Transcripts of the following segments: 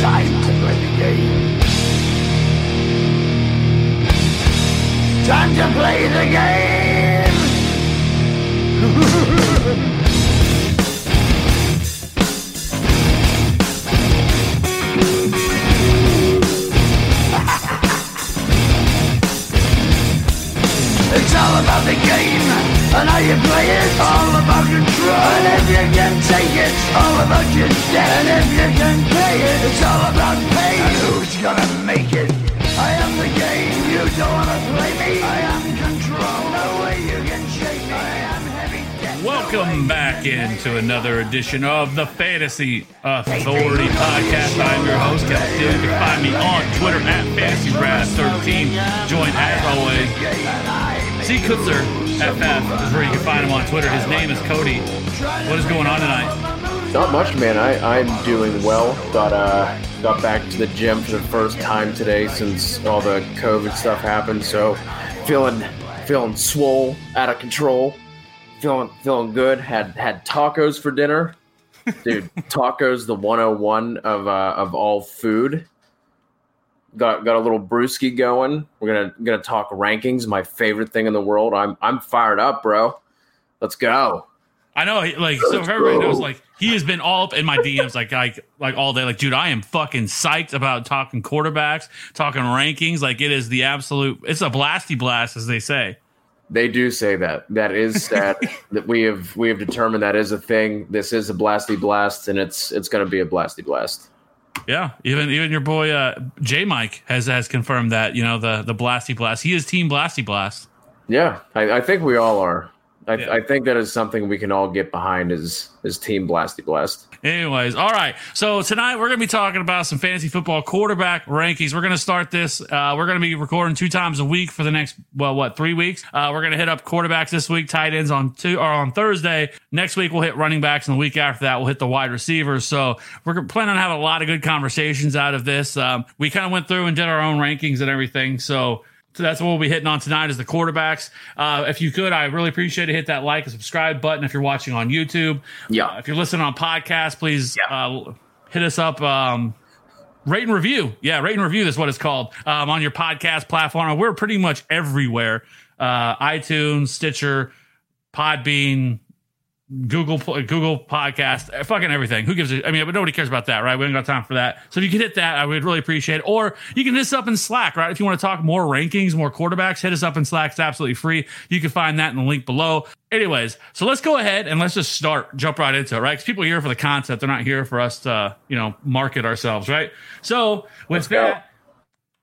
Time to play the game. Time to play the game. It's all about the game and how you play it. All about control. And if you can take it, all about your debt. And if you can pay it, it's all about pay. And who's gonna make it? I am the game. You don't wanna play me. I am control. No way you can shake me. I am heavy debt. Welcome back into another edition of the Fantasy Authority Podcast. I'm your host, Kevin Steele. You can find me on Twitter at FantasyWrath13. Joined as always, C. Kutzer FF is where you can find him on Twitter. His name is Cody. What is going on tonight? Not much, man. I, I'm doing well. Got uh got back to the gym for the first time today since all the COVID stuff happened. So feeling feeling swole, out of control. Feeling feeling good. Had had tacos for dinner. Dude, tacos the 101 of uh, of all food. Got got a little brewski going. We're gonna gonna talk rankings, my favorite thing in the world. I'm I'm fired up, bro. Let's go. I know, he- like, so if everybody knows, like, he has been all up in my DMs, like, like, like all day. Like, dude, I am fucking psyched about talking quarterbacks, talking rankings. Like, it is the absolute, it's a blasty blast, as they say. They do say that. That is that that we have we have determined that is a thing. This is a blasty blast, and it's it's going to be a blasty blast. Yeah, even even your boy uh, J Mike has has confirmed that you know the the blasty blast. He is team blasty blast. Yeah, I, I think we all are. I, Yeah. I think that is something we can all get behind. Is is team blasty blast? Anyways, all right. So tonight we're going to be talking about some fantasy football quarterback rankings. We're going to start this. Uh, we're going to be recording two times a week for the next well, what three weeks? Uh, we're going to hit up quarterbacks this week, tight ends on two or on Thursday. Next week we'll hit running backs, and the week after that we'll hit the wide receivers. So we're planning on having a lot of good conversations out of this. Um, we kind of went through and did our own rankings and everything. So. So that's what we'll be hitting on tonight is the quarterbacks. Uh, if you could, I really appreciate it. Hit that like and subscribe button if you're watching on YouTube. Yeah. Uh, if you're listening on podcast, please uh, hit us up. Um, rate and review. Yeah, rate and review is what it's called um, on your podcast platform. We're pretty much everywhere uh, iTunes, Stitcher, Podbean, Google Google Podcast, uh, fucking everything. Who gives a? I mean, but nobody cares about that, right? We ain't got time for that. So if you could hit that, I would really appreciate it. Or you can hit us up in Slack, right? If you want to talk more rankings, more quarterbacks, hit us up in Slack. It's absolutely free. You can find that in the link below. Anyways, so let's go ahead and let's just start, jump right into it, right? Because people are here for the concept. They're not here for us to, you know, market ourselves, right? So with go. that.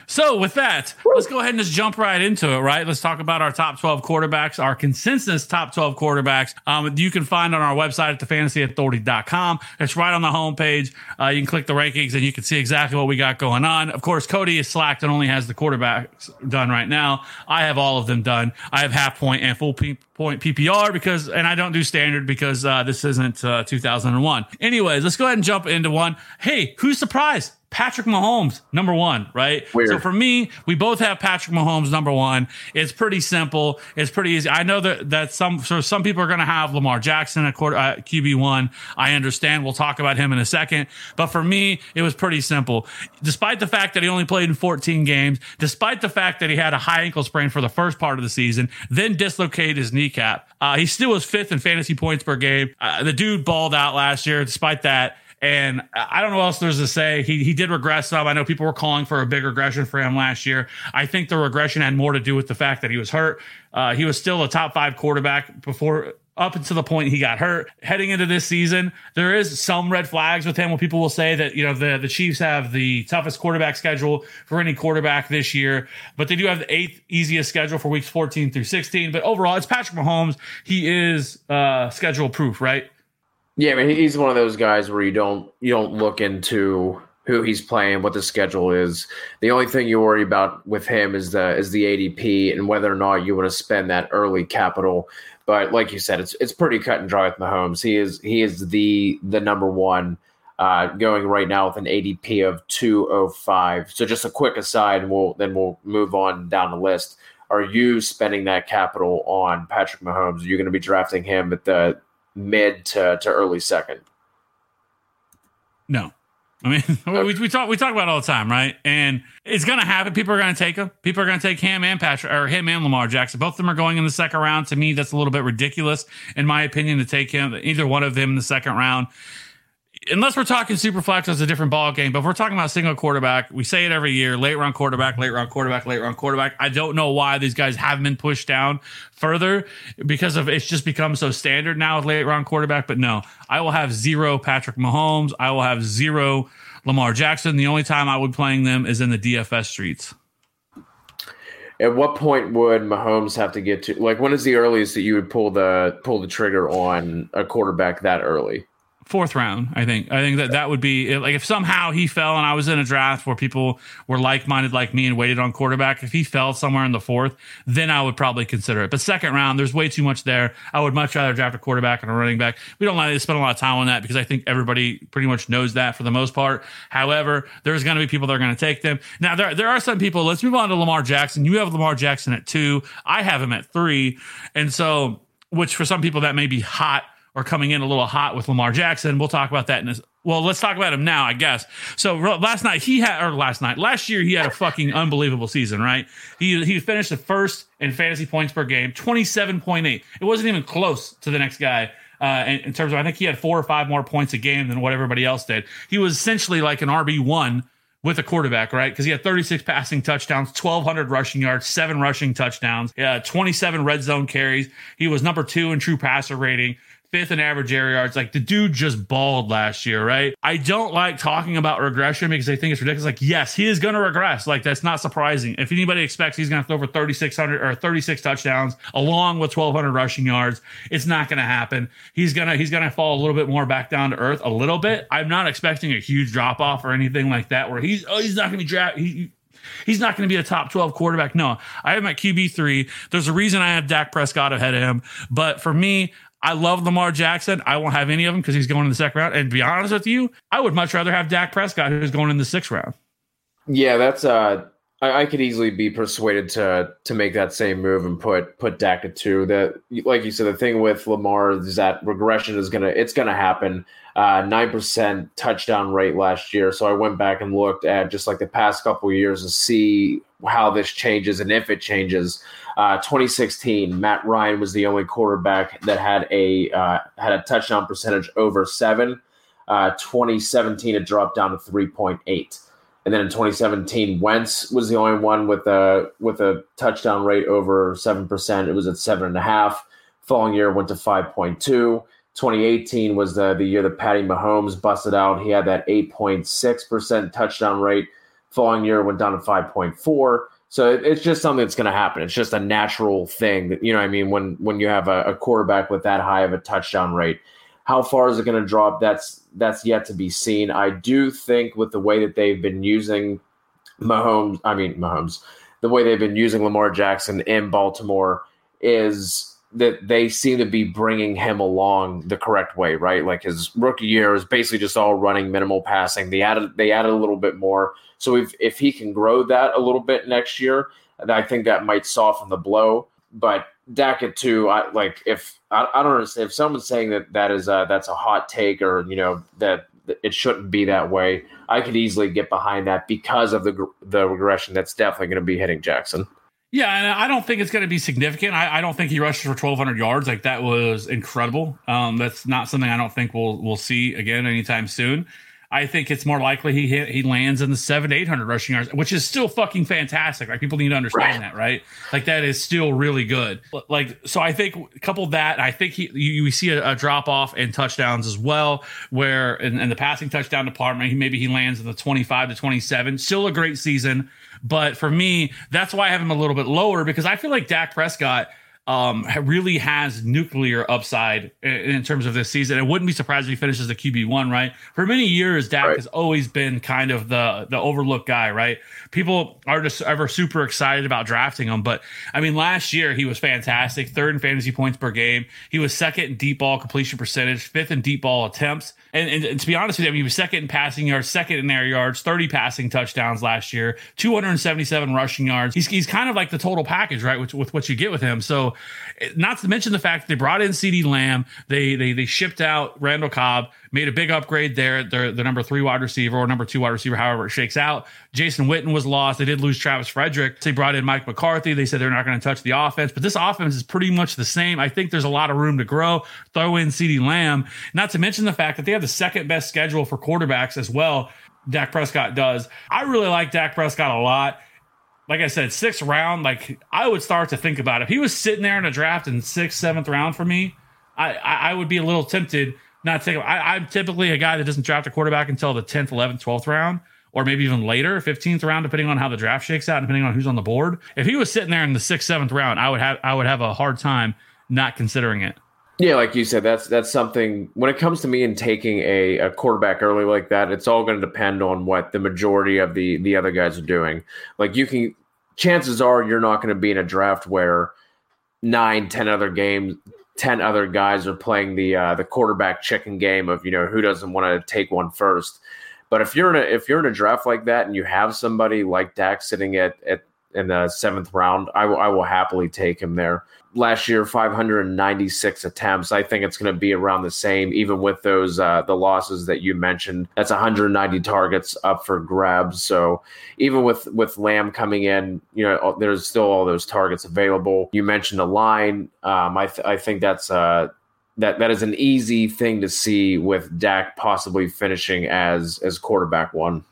So with that, let's go ahead and just jump right into it, right? Let's talk about our top 12 quarterbacks, our consensus top 12 quarterbacks. Um, you can find on our website at thefantasyauthority.com. It's right on the homepage. Uh, you can click the rankings and you can see exactly what we got going on. Of course, Cody is slacked and only has the quarterbacks done right now. I have all of them done. I have half point and full P- point PPR because, and I don't do standard because uh, this isn't uh, 2001. Anyways, let's go ahead and jump into one. Hey, who's surprised? Patrick Mahomes, number one, right? Weird. So for me, we both have Patrick Mahomes number one. It's pretty simple. It's pretty easy. I know that that some so some people are going to have Lamar Jackson at quarter uh, QB one. I understand. We'll talk about him in a second. But for me, it was pretty simple. Despite the fact that he only played in 14 games, despite the fact that he had a high ankle sprain for the first part of the season, then dislocated his kneecap, uh, he still was fifth in fantasy points per game. Uh, the dude balled out last year. Despite that. And I don't know what else there's to say. He he did regress some. I know people were calling for a big regression for him last year. I think the regression had more to do with the fact that he was hurt. Uh, he was still a top five quarterback before up until the point he got hurt. Heading into this season, there is some red flags with him when people will say that, you know, the, the Chiefs have the toughest quarterback schedule for any quarterback this year, but they do have the eighth easiest schedule for weeks 14 through 16. But overall, it's Patrick Mahomes. He is uh, schedule proof, right? Yeah, I mean he's one of those guys where you don't you don't look into who he's playing, what the schedule is. The only thing you worry about with him is the is the ADP and whether or not you want to spend that early capital. But like you said, it's it's pretty cut and dry with Mahomes. He is he is the the number one uh, going right now with an ADP of 205. So just a quick aside, and we'll then we'll move on down the list. Are you spending that capital on Patrick Mahomes? Are you going to be drafting him at the mid to, to early second? No. I mean, we, we talk we talk about all the time, right? And it's going to happen. People are going to take him. People are going to take him and Patrick or him and Lamar Jackson. Both of them are going in the second round. To me, that's a little bit ridiculous, in my opinion, to take him either one of them in the second round unless we're talking super flex, it's a different ball game. But if we're talking about single quarterback, we say it every year: late round quarterback, late round quarterback, late round quarterback. I don't know why these guys haven't been pushed down further because of it's just become so standard now with late round quarterback. But no, I will have zero Patrick Mahomes. I will have zero Lamar Jackson. The only time I would playing them is in the DFS streets. At what point would Mahomes have to get to? Like, when is the earliest that you would pull the pull the trigger on a quarterback that early? Fourth round. I think. I think that that would be like if somehow he fell and I was in a draft where people were like minded like me and waited on quarterback. If he fell somewhere in the fourth, then I would probably consider it. But second round, there's way too much there. I would much rather draft a quarterback and a running back. We don't like to spend a lot of time on that because I think everybody pretty much knows that for the most part. However, there's going to be people that are going to take them. Now there there are some people. Let's move on to Lamar Jackson. You have Lamar Jackson at two. I have him at three, and so which for some people that may be hot or coming in a little hot with Lamar Jackson. We'll talk about that in a, well, let's talk about him now, I guess. So last night he had, or last night, last year he had a fucking unbelievable season, right? He he finished the first in fantasy points per game, twenty seven point eight. It wasn't even close to the next guy. Uh, in, in, terms of, I think he had four or five more points a game than what everybody else did. He was essentially like an RB one with a quarterback, right? Because he had 36 passing touchdowns, 1,200 rushing yards, seven rushing touchdowns, yeah, 27 red zone carries. He was number two in true passer rating fifth in average air yards. Like the dude just balled last year, right? I don't like talking about regression because I think it's ridiculous. Like, yes, he is going to regress. Like, that's not surprising. If anybody expects he's going to throw for 3,600 or 36 touchdowns along with 1,200 rushing yards, it's not going to happen. He's going to, he's going to fall a little bit more back down to earth a little bit. I'm not expecting a huge drop off or anything like that where he's, oh, he's not going to be drafted. He, He's not going to be a top 12 quarterback. No, I have my QB3. There's a reason I have Dak Prescott ahead of him. But for me, I love Lamar Jackson. I won't have any of them because he's going in the second round. And to be honest with you, I would much rather have Dak Prescott, who's going in the sixth round. Yeah, that's uh I, I, could easily be persuaded to to make that same move and put put Dak at two. That like you said, the thing with Lamar is that regression is gonna it's gonna happen. Uh, nine percent touchdown rate last year. So I went back and looked at just like the past couple years to see how this changes and if it changes. Uh, 2016, Matt Ryan was the only quarterback that had a uh, had a touchdown percentage over seven. Uh, 2017, it dropped down to 3.8, and then in 2017, Wentz was the only one with a with a touchdown rate over seven percent. It was at seven and a half. Following year went to 5.2. 2018 was the the year that Patty Mahomes busted out. He had that 8.6 percent touchdown rate. Following year went down to 5.4. So it's just something that's going to happen. It's just a natural thing that you know. I mean, when when you have a, a quarterback with that high of a touchdown rate, how far is it going to drop? That's that's yet to be seen. I do think with the way that they've been using Mahomes, I mean Mahomes, the way they've been using Lamar Jackson in Baltimore is that they seem to be bringing him along the correct way, right? Like his rookie year was basically just all running, minimal passing. They added they added a little bit more so if if he can grow that a little bit next year, I think that might soften the blow. But Dak at two, I like if I, I don't understand if someone's saying that that is a, that's a hot take or you know that it shouldn't be that way. I could easily get behind that because of the the regression that's definitely going to be hitting Jackson. Yeah, and I don't think it's going to be significant. I, I, don't think he rushes for 1,200 yards. Like that was incredible. Um, that's not something I don't think we'll we'll see again anytime soon. I think it's more likely he hit, he lands in the seven eight hundred rushing yards, which is still fucking fantastic. Like people need to understand right. that, right? Like that is still really good. Like so, I think couple that, I think he you, you see a, a drop off in touchdowns as well, where in, in the passing touchdown department, he maybe he lands in the twenty five to twenty seven. Still a great season, but for me, that's why I have him a little bit lower because I feel like Dak Prescott um, really has nuclear upside in, in, terms of this season. It wouldn't be surprised if he finishes the QB one, right? For many years, Dak right. has always been kind of the the overlooked guy, right? People are just ever super excited about drafting him, but I mean, last year he was fantastic, third in fantasy points per game. He was second in deep ball completion percentage, fifth in deep ball attempts, and, and, to be honest with you, I mean, he was second in passing yards, second in air yards, thirty passing touchdowns last year, two hundred seventy seven rushing yards. He's he's kind of like the total package, right? With, with what you get with him. So not to mention the fact that they brought in CeeDee Lamb, they they they shipped out Randall Cobb, made a big upgrade there. They're the number three wide receiver or number two wide receiver, however it shakes out. Jason Witten was lost. They did lose Travis Frederick. They brought in Mike McCarthy. They said they're not going to touch the offense, but this offense is pretty much the same. I think there's a lot of room to grow. Throw in CeeDee Lamb, not to mention the fact that they have the second best schedule for quarterbacks as well. Dak Prescott does. I really like Dak Prescott a lot like I said, sixth round, like I would start to think about it. If he was sitting there in a draft in sixth, seventh round for me, I, I, would be a little tempted not to take him. I, I'm typically a guy that doesn't draft a quarterback until the 10th, 11th, 12th round, or maybe even later, 15th round, depending on how the draft shakes out, depending on who's on the board. If he was sitting there in the sixth, seventh round, I would have I would have a hard time not considering it. Yeah, like you said, that's that's something. When it comes to me and taking a, a quarterback early like that, it's all going to depend on what the majority of the the other guys are doing. Like you can, chances are you're not going to be in a draft where nine, ten other games, ten other guys are playing the uh, the quarterback chicken game of you know who doesn't want to take one first. But if you're in a if you're in a draft like that and you have somebody like Dak sitting at at in the seventh round, I will I will happily take him there last year 596 attempts. I think it's going to be around the same even with those uh, the losses that you mentioned. That's 190 targets up for grabs. So even with with lamb coming in you know there's still all those targets available. You mentioned the line. Um, I, th- I think that's uh that that is an easy thing to see with Dak possibly finishing as as quarterback one.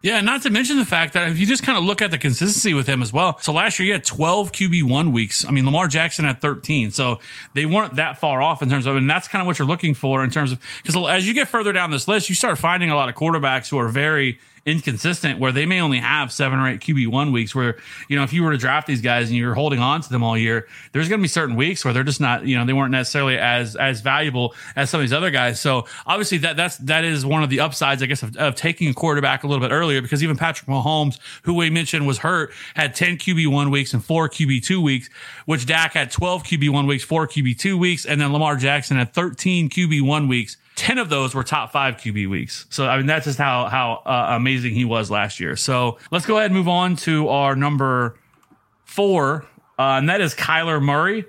Yeah, not to mention the fact that if you just kind of look at the consistency with him as well. So last year he had 12 QB1 weeks. I mean, Lamar Jackson had 13. So they weren't that far off in terms of, and that's kind of what you're looking for in terms of, because as you get further down this list, you start finding a lot of quarterbacks who are very inconsistent where they may only have seven or eight QB1 weeks where, you know, if you were to draft these guys and you're holding on to them all year, there's going to be certain weeks where they're just not, you know, they weren't necessarily as, as valuable as some of these other guys. So obviously that, that's, that is one of the upsides, I guess, of, of taking a quarterback a little bit earlier because even Patrick Mahomes, who we mentioned was hurt, had 10 QB1 weeks and four QB2 weeks, which Dak had 12 QB1 weeks, four QB2 weeks, and then Lamar Jackson had 13 QB1 weeks 10 of those were top five QB weeks. So, I mean, that's just how, how uh, amazing he was last year. So let's go ahead and move on to our number four, uh, and that is Kyler Murray.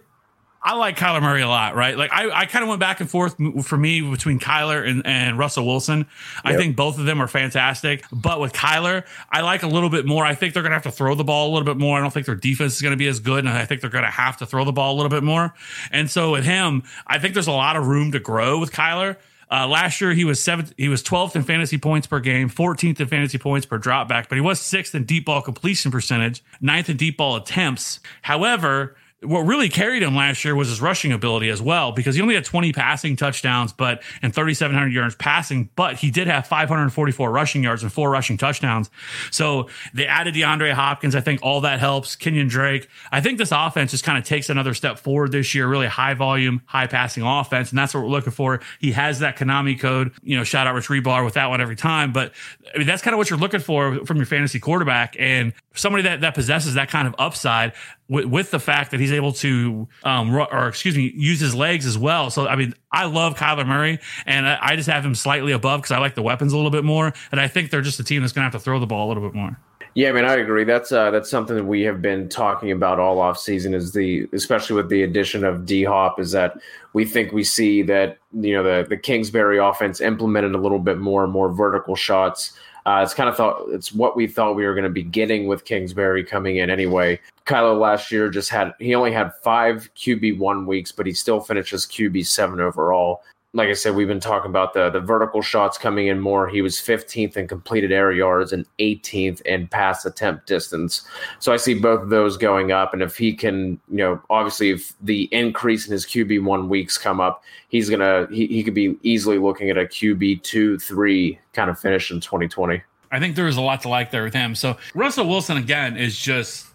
I like Kyler Murray a lot, right? Like I, I kind of went back and forth for me between Kyler and, and Russell Wilson. I think both of them are fantastic. But with Kyler, I like a little bit more. I think they're going to have to throw the ball a little bit more. I don't think their defense is going to be as good. And I think they're going to have to throw the ball a little bit more. And so with him, I think there's a lot of room to grow with Kyler. Uh, last year he was seventh, he was 12th in fantasy points per game, 14th in fantasy points per dropback, but he was sixth in deep ball completion percentage, ninth in deep ball attempts. However, what really carried him last year was his rushing ability as well, because he only had 20 passing touchdowns, but and 3,700 yards passing, but he did have 544 rushing yards and four rushing touchdowns. So they added DeAndre Hopkins. I think all that helps. Kenyon Drake. I think this offense just kind of takes another step forward this year. Really high volume, high passing offense, and that's what we're looking for. He has that Konami code. You know, shout out Rich Hribar with that one every time. But I mean, that's kind of what you're looking for from your fantasy quarterback and somebody that that possesses that kind of upside with, with the fact that he's able to, um, or excuse me, use his legs as well. So, I mean, I love Kyler Murray and I, I just have him slightly above because I like the weapons a little bit more. And I think they're just a team that's going to have to throw the ball a little bit more. Yeah, I mean, I agree. That's uh, that's something that we have been talking about all off season. Is the especially with the addition of D Hop, is that we think we see that you know the the Kingsbury offense implemented a little bit more more vertical shots. Uh, it's kind of thought it's what we thought we were going to be getting with Kingsbury coming in anyway. Kyler last year just had he only had five QB one weeks, but he still finishes QB seven overall like I said, we've been talking about the the vertical shots coming in more. He was 15th in completed air yards and 18th in pass attempt distance. So I see both of those going up. And if he can, you know, obviously if the increase in his QB one weeks come up, he's gonna he, he could be easily looking at a QB two, three kind of finish in 2020. I think there is a lot to like there with him. So Russell Wilson again is just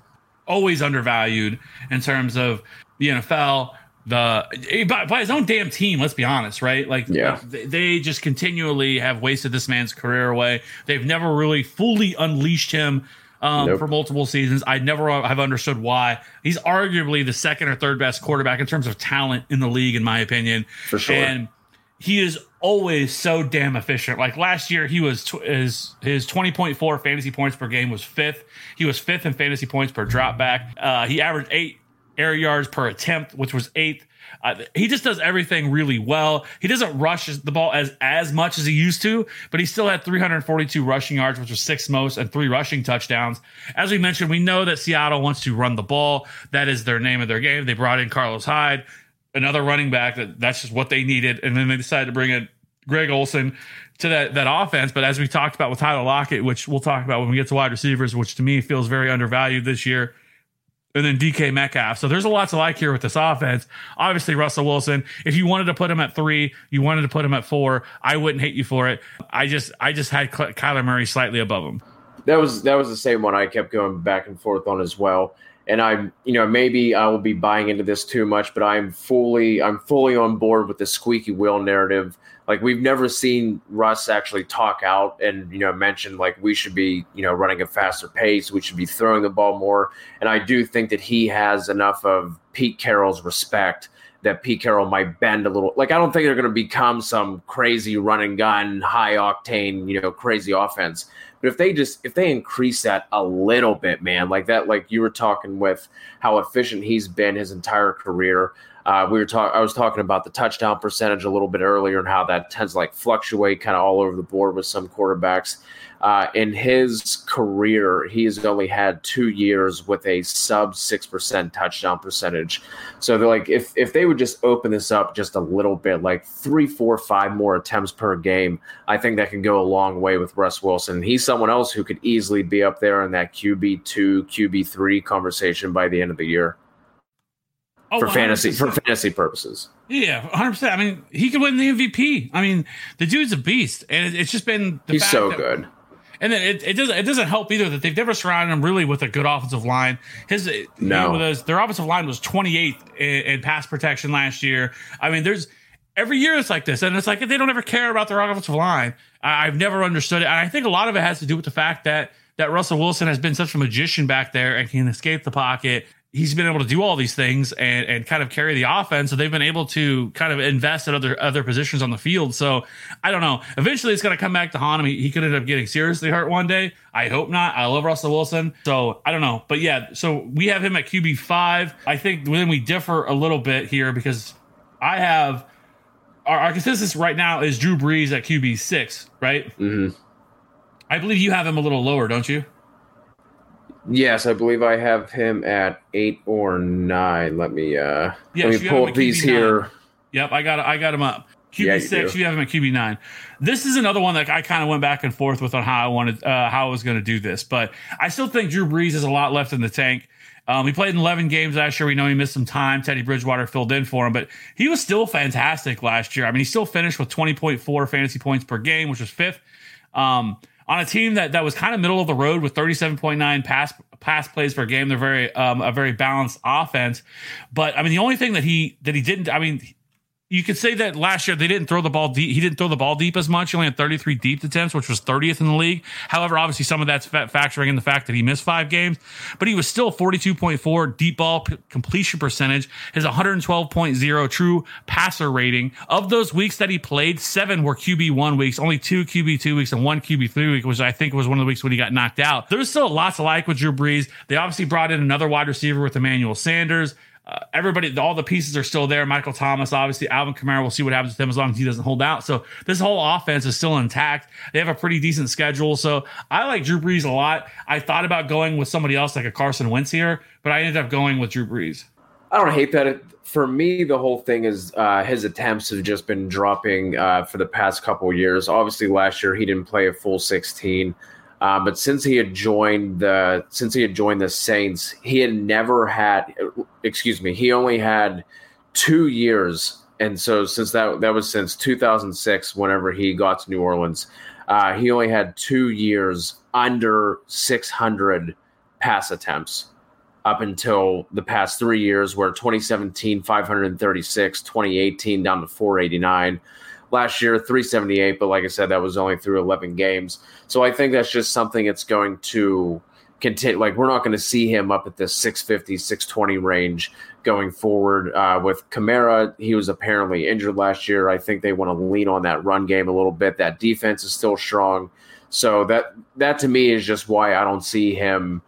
always undervalued in terms of the NFL. The eh, by, by his own damn team, let's be honest, right? Like, Yeah. they, they just continually have wasted this man's career away. They've never really fully unleashed him um, Nope. for multiple seasons. I never have understood why. He's arguably the second or third best quarterback in terms of talent in the league, in my opinion. For sure. And he is always so damn efficient. Like last year, he was tw- his his twenty point four fantasy points per game was fifth. He was fifth in fantasy points per drop back. Uh, he averaged eight air yards per attempt, which was eighth. Uh, he just does everything really well. He doesn't rush the ball as as much as he used to, but he still had 342 rushing yards, which was sixth most, and three rushing touchdowns. As we mentioned, we know that Seattle wants to run the ball. That is their name of their game. They brought in Carlos Hyde, another running back. That that's just what they needed, and then they decided to bring in Greg Olsen to that that offense. But as we talked about with Tyler Lockett, which we'll talk about when we get to wide receivers, which to me feels very undervalued this year and then DK Metcalf. So there's a lot to like here with this offense. Obviously, Russell Wilson. If you wanted to put him at three, you wanted to put him at four. I wouldn't hate you for it. I just, I just had Kyler Murray slightly above him. That was that was the same one I kept going back and forth on as well. And I'm, you know, maybe I will be buying into this too much, but I'm fully, I'm fully on board with the squeaky wheel narrative. Like we've never seen Russ actually talk out and you know mention like we should be, you know, running a faster pace, we should be throwing the ball more. And I do think that he has enough of Pete Carroll's respect that Pete Carroll might bend a little. Like I don't think they're going to become some crazy run and gun, high octane, you know, crazy offense. But if they just if they increase that a little bit, man, like that, like you were talking with how efficient he's been his entire career. Uh, we were talking. I was talking about the touchdown percentage a little bit earlier and how that tends to like fluctuate kind of all over the board with some quarterbacks. Uh, in his career, he has only had two years with a sub six percent touchdown percentage. So they're like, if if they would just open this up just a little bit, like three, four, five more attempts per game, I think that can go a long way with Russ Wilson. He's someone else who could easily be up there in that QB two, QB three conversation by the end of the year Oh, for fantasy 100%. for fantasy purposes. Yeah, 100. percent I mean, he could win the MVP. I mean, the dude's a beast, and it's just been the He's so that- good. And then it, it doesn't it doesn't help either that they've never surrounded him really with a good offensive line. His no, you No. know, with those- their offensive line was 28th in, in pass protection last year. I mean, there's every year it's like this, and it's like they don't ever care about their offensive line. I, I've never understood it, and I think a lot of it has to do with the fact that that Russell Wilson has been such a magician back there and can escape the pocket. He's been able to do all these things and, and kind of carry the offense. So they've been able to kind of invest at other other positions on the field. So I don't know. Eventually, it's going to come back to haunt him. He, he could end up getting seriously hurt one day. I hope not. I love Russell Wilson. So I don't know. But yeah, so we have him at QB five. I think then we differ a little bit here because I have our, our consensus right now is Drew Brees at QB six, right? hmm I believe you have him a little lower, don't you? Yes, I believe I have him at eight or nine. Let me uh Yes, let me pull up these QB9. here. Yep, I got I got him up. QB yeah, six, do. you have him at QB nine. This is another one that I kind of went back and forth with on how I wanted uh, how I was going to do this, but I still think Drew Brees has a lot left in the tank. Um, he played in 11 games last year. We know he missed some time. Teddy Bridgewater filled in for him, but he was still fantastic last year. I mean, he still finished with 20.4 fantasy points per game, which was fifth. Um, on a team that, that was kind of middle of the road with 37.9 pass pass plays per game. They're very um, a very balanced offense. But I mean, the only thing that he that he didn't, I mean, you could say that last year they didn't throw the ball deep. He didn't throw the ball deep as much. He only had 33 deep attempts, which was 30th in the league. However, obviously some of that's factoring in the fact that he missed five games, but he was still 42.4 deep ball p- completion percentage. His 112.0 true passer rating. Of those weeks that he played, seven were QB one weeks, only two QB two weeks, and one QB three week, which I think was one of the weeks when he got knocked out. There's still lots to like with Drew Brees. They obviously brought in another wide receiver with Emmanuel Sanders. Uh, everybody, all the pieces are still there. Michael Thomas, obviously, Alvin Kamara. We'll see what happens with him as long as he doesn't hold out. So this whole offense is still intact. They have a pretty decent schedule. So I like Drew Brees a lot. I thought about going with somebody else like a Carson Wentz here, but I ended up going with Drew Brees. I don't hate that. For me, the whole thing is uh, his attempts have just been dropping uh, for the past couple years. Obviously, last year he didn't play a full 16, uh, but since he had joined the since he had joined the Saints, he had never had. Excuse me, he only had two years, and so since that that was since 2006, whenever he got to New Orleans, uh, he only had two years under 600 pass attempts. up until the past three years, where 2017, 536, 2018 down to 489. Last year, 378, but like I said, that was only through 11 games. So I think that's just something that's going to continue. Like, we're not going to see him up at the 650, 620 range going forward. Uh, with Kamara, he was apparently injured last year. I think they want to lean on that run game a little bit. That defense is still strong. So that that to me is just why I don't see him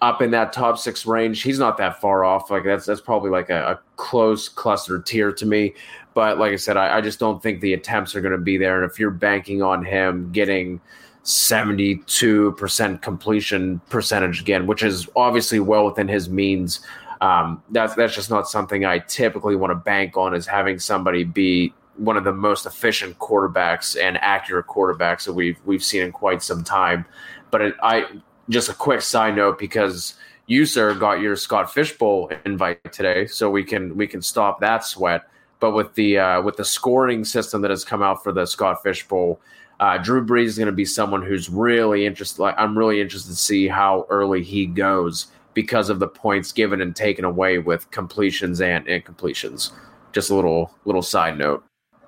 up in that top six range. He's not that far off. Like that's that's probably like a, a close clustered tier to me. But like I said, I, I just don't think the attempts are going to be there. And if you're banking on him getting 72% completion percentage again, which is obviously well within his means, um, that's that's just not something I typically want to bank on. Is having somebody be one of the most efficient quarterbacks and accurate quarterbacks that we've we've seen in quite some time. But it, I just a quick side note because you sir got your Scott Fishbowl invite today, so we can we can stop that sweat. But with the uh, with the scoring system that has come out for the Scott Fishbowl, uh, Drew Brees is going to be someone who's really interested. Like I'm really interested to see how early he goes because of the points given and taken away with completions and incompletions. Just a little little side note.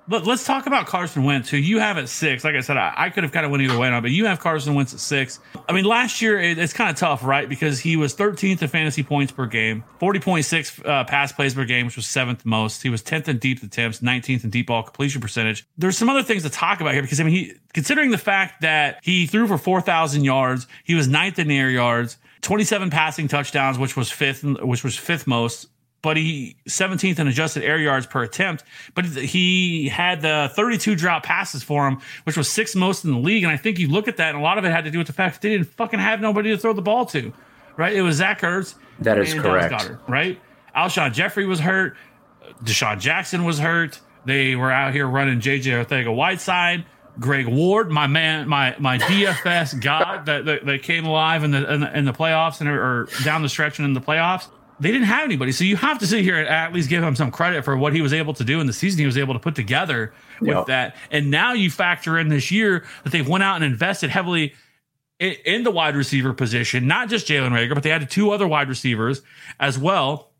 Let, us talk about Carson Wentz, who you have at six. Like I said, I, I could have kind of went either way on, but you have Carson Wentz at six. I mean, last year it, it's kind of tough, right? Because he was 13th in fantasy points per game, 40.6 uh, pass plays per game, which was seventh most. He was 10th in deep attempts, 19th in deep ball completion percentage. There's some other things to talk about here because I mean, he considering the fact that he threw for 4,000 yards, he was ninth in air yards. 27 passing touchdowns, which was fifth, which was fifth most but he 17th in adjusted air yards per attempt. But he had the 32 drop passes for him, which was sixth most in the league. And I think you look at that, and a lot of it had to do with the fact that they didn't fucking have nobody to throw the ball to, right? It was Zach Ertz. That is correct. Goedert, right? Alshon Jeffery was hurt. DeSean Jackson was hurt. They were out here running JJ Arcega Whiteside. Greg Ward, my man, my my DFS god that, that, that came alive in the, in the, in the playoffs and or down the stretch and in the playoffs they didn't have anybody. So you have to sit here and at least give him some credit for what he was able to do in the season he was able to put together with yep. that. And now you factor in this year that they've went out and invested heavily in, in the wide receiver position, not just Jalen Reagor, but they added two other wide receivers as well.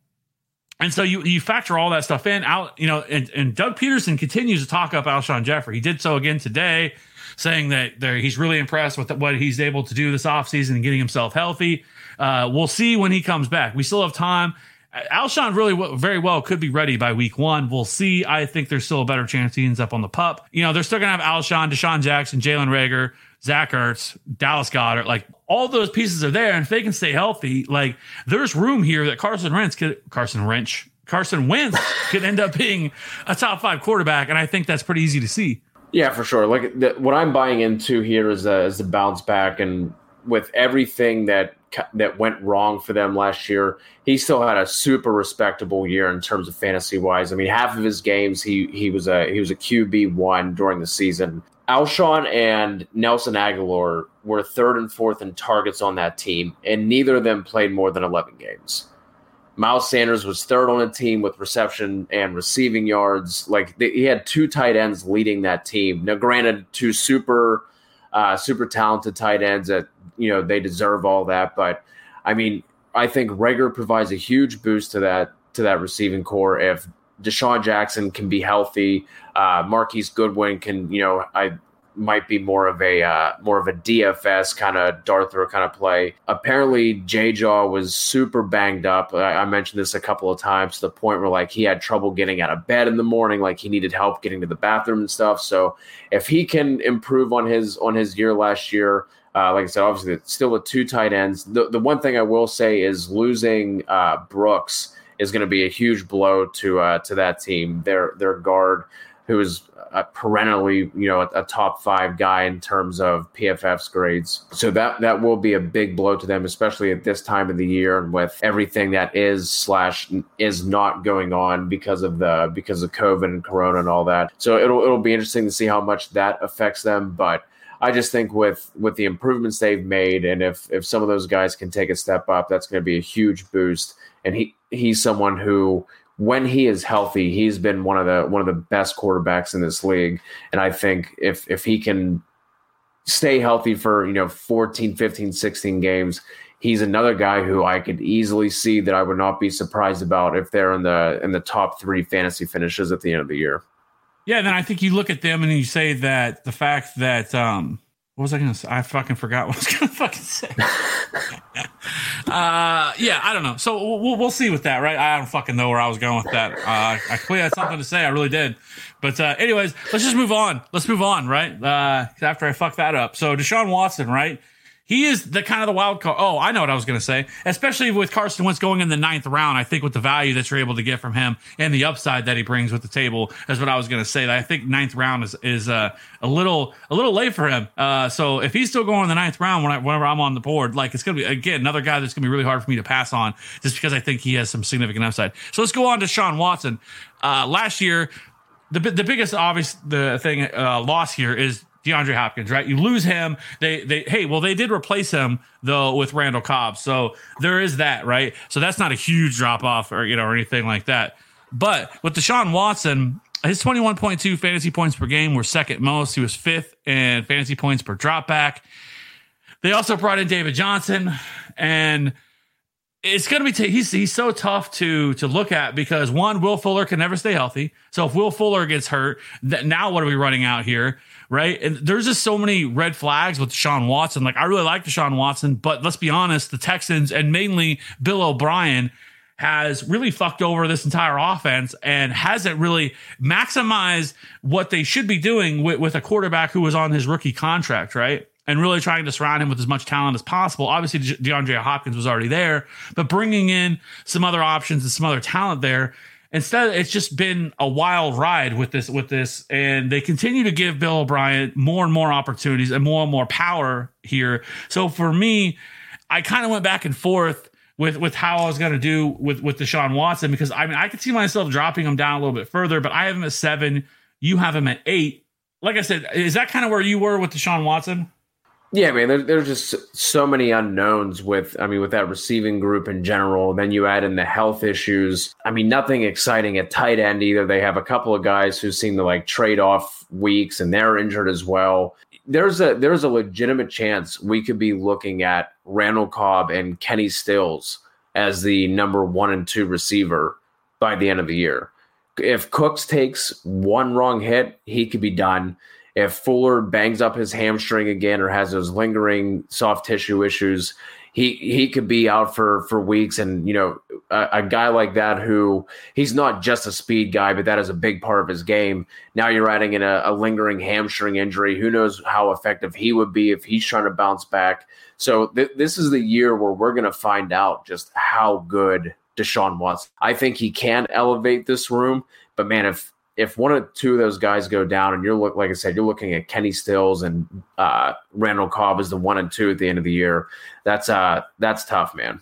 And so you you factor all that stuff in out, you know, and, and Doug Pederson continues to talk up Alshon Jeffery. He did so again today, saying that he's really impressed with what he's able to do this offseason and getting himself healthy. Uh, we'll see when he comes back. We still have time. Alshon really w- very well could be ready by week one. We'll see. I think there's still a better chance he ends up on the pup. You know, they're still to have Alshon, DeSean Jackson, Jalen Reagor, Zach Ertz, Dallas Goedert. Like all those pieces are there. And if they can stay healthy, like there's room here that Carson Wentz could, Carson Wrench, Carson Wentz could end up being a top five quarterback. And I think that's pretty easy to see. Yeah, for sure. Like the, what I'm buying into here is, a, is the bounce back and with everything that that went wrong for them last year, he still had a super respectable year in terms of fantasy wise. I mean, half of his games he he was a he was a QB one during the season. Alshon and Nelson Agholor were third and fourth in targets on that team, and neither of them played more than 11 games. Miles Sanders was third on the team with reception and receiving yards. Like he had two tight ends leading that team. Now, granted, two super, uh, super talented tight ends that you know they deserve all that. But I mean, I think Reagor provides a huge boost to that to that receiving corps if DeSean Jackson can be healthy. Uh, Marquise Goodwin can, you know, I might be more of a uh, more of a DFS kind of dart throw kind of play. Apparently, J Jaw was super banged up. I, I, mentioned this a couple of times to the point where like he had trouble getting out of bed in the morning, like he needed help getting to the bathroom and stuff. So if he can improve on his on his year last year, uh, like I said, obviously, it's still with two tight ends. The, the one thing I will say is losing uh, Brooks is going to be a huge blow to uh, to that team. Their their guard, who is perennially you know a, a, top five guy in terms of PFF's grades. So that that will be a big blow to them, especially at this time of the year and with everything that is slash is not going on because of the because of COVID and Corona and all that. So it'll it'll be interesting to see how much that affects them, but I just think with with the improvements they've made, and if if some of those guys can take a step up, that's going to be a huge boost. And he he's someone who, when he is healthy, he's been one of the one of the best quarterbacks in this league. And I think if if he can stay healthy for you know 14 15 16 games he's another guy who I could easily see that I would not be surprised about if they're in the in the top three fantasy finishes at the end of the year. Yeah, then I think you look at them and you say that the fact that um what was I gonna say? I fucking forgot what I was gonna fucking say. uh yeah, I don't know. So we'll, we'll see with that, right? I don't fucking know where I was going with that. Uh, I clearly had something to say. I really did. But uh, anyways, let's just move on. Let's move on, right? Uh, after I fuck that up. So Deshaun Watson, right? He is the kind of the wild card. Oh, I know what I was going to say. Especially with Carson Wentz going in the ninth round, I think with the value that you're able to get from him and the upside that he brings with the table is what I was going to say. I think ninth round is is uh, a little a little late for him. Uh, so if he's still going in the ninth round when I, whenever I'm on the board, like it's going to be again another guy that's going to be really hard for me to pass on just because I think he has some significant upside. So let's go on to Sean Watson. Uh, last year, the the biggest obvious the thing uh, loss here is DeAndre Hopkins, right? You lose him. They they hey, well they did replace him though with Randall Cobb. So there is that, right? So that's not a huge drop off or you know or anything like that. But with Deshaun Watson, his 21.2 fantasy points per game were second most. He was fifth in fantasy points per drop back. They also brought in David Johnson and it's going to be t- he's he's so tough to to look at because one Will Fuller can never stay healthy. So if Will Fuller gets hurt, that now what are we running out here? right? And there's just so many red flags with Sean Watson. Like I really like Deshaun Watson, but let's be honest, the Texans and mainly Bill O'Brien has really fucked over this entire offense and hasn't really maximized what they should be doing with, with a quarterback who was on his rookie contract, right? And really trying to surround him with as much talent as possible. Obviously, DeAndre Hopkins was already there, but bringing in some other options and some other talent there Instead, it's just been a wild ride with this, with this, and they continue to give Bill O'Brien more and more opportunities and more and more power here. So for me, I kind of went back and forth with with how I was going to do with with Deshaun Watson because I mean I could see myself dropping him down a little bit further, but I have him at seven. You have him at eight. Like I said, is that kind of where you were with Deshaun Watson? Yeah, man, there, there's just so many unknowns with, I mean, with that receiving group in general. Then you add in the health issues. I mean, nothing exciting at tight end either. They have a couple of guys who seem to like trade off weeks and they're injured as well. There's a there's a legitimate chance we could be looking at Randall Cobb and Kenny Stills as the number one and two receiver by the end of the year. If Cooks takes one wrong hit, he could be done if Fuller bangs up his hamstring again or has those lingering soft tissue issues, he he could be out for for weeks. And you know, a, a, guy like that who he's not just a speed guy, but that is a big part of his game. Now you're adding in a, a lingering hamstring injury. Who knows how effective he would be if he's trying to bounce back. So th- this is the year where we're going to find out just how good Deshaun Watson. I think he can elevate this room, but man, if if one or two of those guys go down, and you're look like I said, you're looking at Kenny Stills and uh, Randall Cobb as the one and two at the end of the year. That's uh that's tough, man.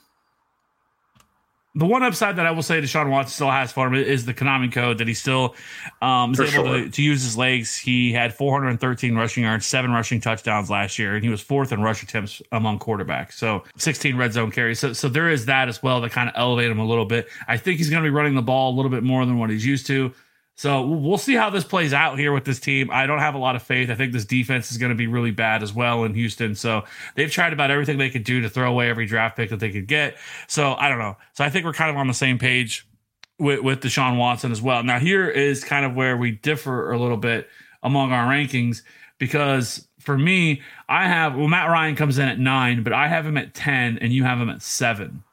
The one upside that I will say Deshaun Watson still has for him is the Konami code that he still um, is for able sure. to, to, use his legs. He had 413 rushing yards, seven rushing touchdowns last year, and he was fourth in rush attempts among quarterbacks. So 16 red zone carries. So, so there is that as well that kind of elevate him a little bit. I think he's going to be running the ball a little bit more than what he's used to. So we'll see how this plays out here with this team. I don't have a lot of faith. I think this defense is going to be really bad as well in Houston. So they've tried about everything they could do to throw away every draft pick that they could get. So I don't know. So I think we're kind of on the same page with, with Deshaun Watson as well. Now, here is kind of where we differ a little bit among our rankings because for me, I have, well, Matt Ryan comes in at nine, but I have him at 10 and you have him at seven.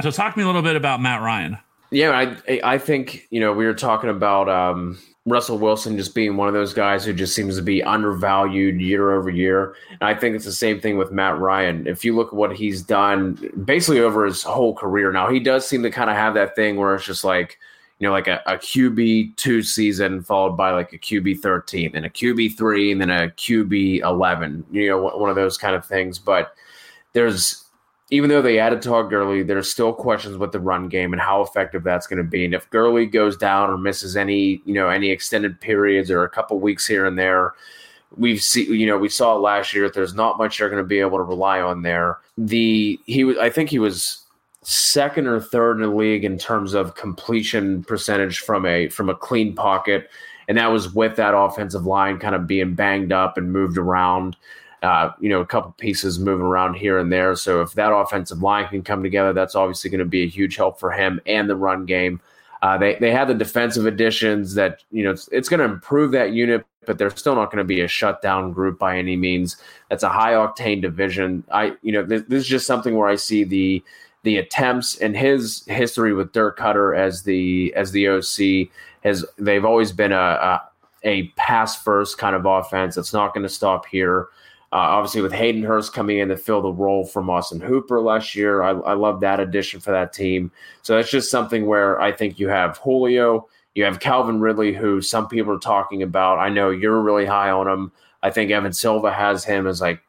So talk to me a little bit about Matt Ryan. Yeah, I I think you know we were talking about um, Russell Wilson just being one of those guys who just seems to be undervalued year over year. And I think it's the same thing with Matt Ryan. If you look at what he's done basically over his whole career, now he does seem to kind of have that thing where it's just like you know like a, a QB two season followed by like a QB thirteen, and a QB three, and then a QB eleven. You know, one of those kind of things. But there's even though they added Todd Gurley, there's still questions with the run game and how effective that's going to be. And if Gurley goes down or misses any, you know, any extended periods or a couple weeks here and there, we've seen, you know, we saw last year. That there's not much you're going to be able to rely on there. The he was, I think he was second or third in the league in terms of completion percentage from a from a clean pocket, and that was with that offensive line kind of being banged up and moved around. Uh, you know, a couple pieces moving around here and there. So if that offensive line can come together, that's obviously going to be a huge help for him and the run game. Uh, they they have the defensive additions that you know it's, it's going to improve that unit, but they're still not going to be a shutdown group by any means. That's a high octane division. I you know this, this is just something where I see the the attempts and his history with Dirk Koetter as the as the OC has they've always been a, a, a pass first kind of offense. It's not going to stop here. Uh, obviously, with Hayden Hurst coming in to fill the role from Austin Hooper last year, I, I love that addition for that team. So that's just something where I think you have Julio, you have Calvin Ridley, who some people are talking about. I know you're really high on him. I think Evan Silva has him as like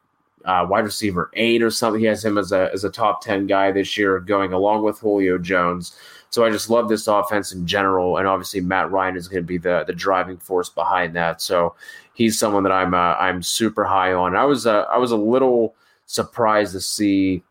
uh, wide receiver eight or something. He has him as a as a top ten guy this year, going along with Julio Jones. So I just love this offense in general, and obviously Matt Ryan is going to be the the driving force behind that. So he's someone that I'm uh, I'm super high on. I was uh, I was a little surprised to see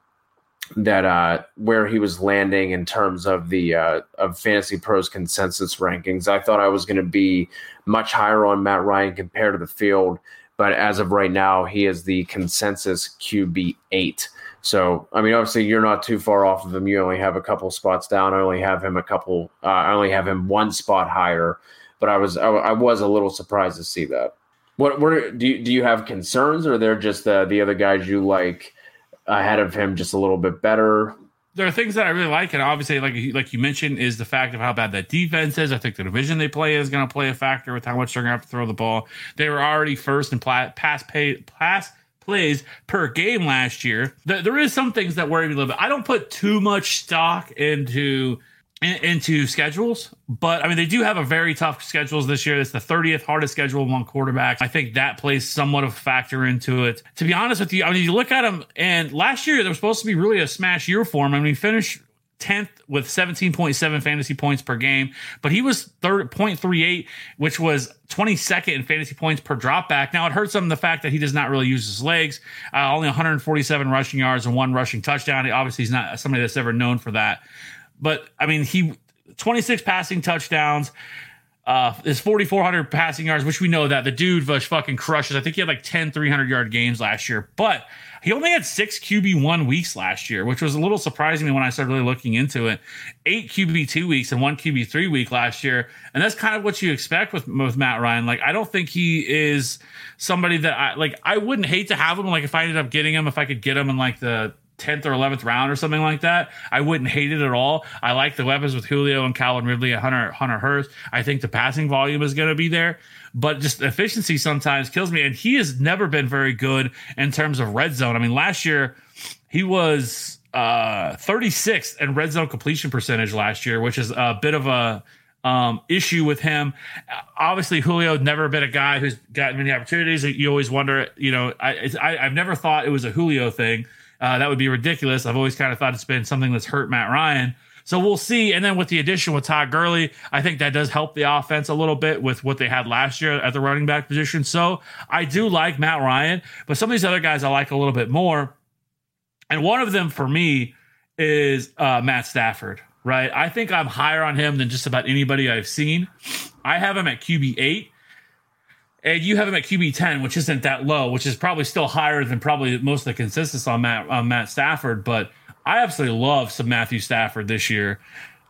that uh, where he was landing in terms of the uh, of Fantasy Pros consensus rankings. I thought I was going to be much higher on Matt Ryan compared to the field, but as of right now, he is the consensus QB eight. So, I mean, obviously, you're not too far off of him. You only have a couple spots down. I only have him a couple. Uh, I only have him one spot higher. But I was I, I was a little surprised to see that. What do you, do you have concerns, or they're just uh, the other guys you like ahead of him just a little bit better? There are things that I really like, and obviously, like like you mentioned, is the fact of how bad that defense is. I think the division they play is going to play a factor with how much they're going to have to throw the ball. They were already first in pass pay pass plays per game last year. There is some things that worry me a little bit. I don't put too much stock into into schedules, but I mean they do have a very tough schedules this year. It's the 30th hardest schedule among quarterbacks. I think that plays somewhat of a factor into it. To be honest with you, I mean you look at them, and last year they were supposed to be really a smash year for him. I mean he finished 10th with 17.7 fantasy points per game, but he was third 0.38, which was 22nd in fantasy points per dropback. Now it hurts him the fact that he does not really use his legs. Uh, only 147 rushing yards and one rushing touchdown. Obviously, he's not somebody that's ever known for that. But I mean, he 26 passing touchdowns. Uh, his 4,400 passing yards, which we know that the dude was fucking crushes. I think he had like 10 300 yard games last year, but he only had six QB1 weeks last year, which was a little surprising me when I started really looking into it. Eight QB2 weeks and one QB3 week last year. And that's kind of what you expect with, with Matt Ryan. Like, I don't think he is somebody that I like. I wouldn't hate to have him. Like, if I ended up getting him, if I could get him in like the 10th or 11th round or something like that, I wouldn't hate it at all. I like the weapons with Julio and Calvin Ridley and Hunter, Hunter Hurst. I think the passing volume is going to be there, but just efficiency sometimes kills me. And he has never been very good in terms of red zone. I mean, last year he was uh, 36th in red zone completion percentage last year, which is a bit of a um, issue with him. Obviously, Julio never been a guy who's gotten many opportunities. You always wonder, you know, I, I, I've never thought it was a Julio thing. Uh, that would be ridiculous. I've always kind of thought it's been something that's hurt Matt Ryan. So we'll see. And then with the addition with Todd Gurley, I think that does help the offense a little bit with what they had last year at the running back position. So I do like Matt Ryan, but some of these other guys I like a little bit more. And one of them for me is uh, Matt Stafford, right? I think I'm higher on him than just about anybody I've seen. I have him at QB eight and you have him at QB ten, which isn't that low, which is probably still higher than probably most of the consensus on Matt on Matt Stafford. But I absolutely love some Matthew Stafford this year.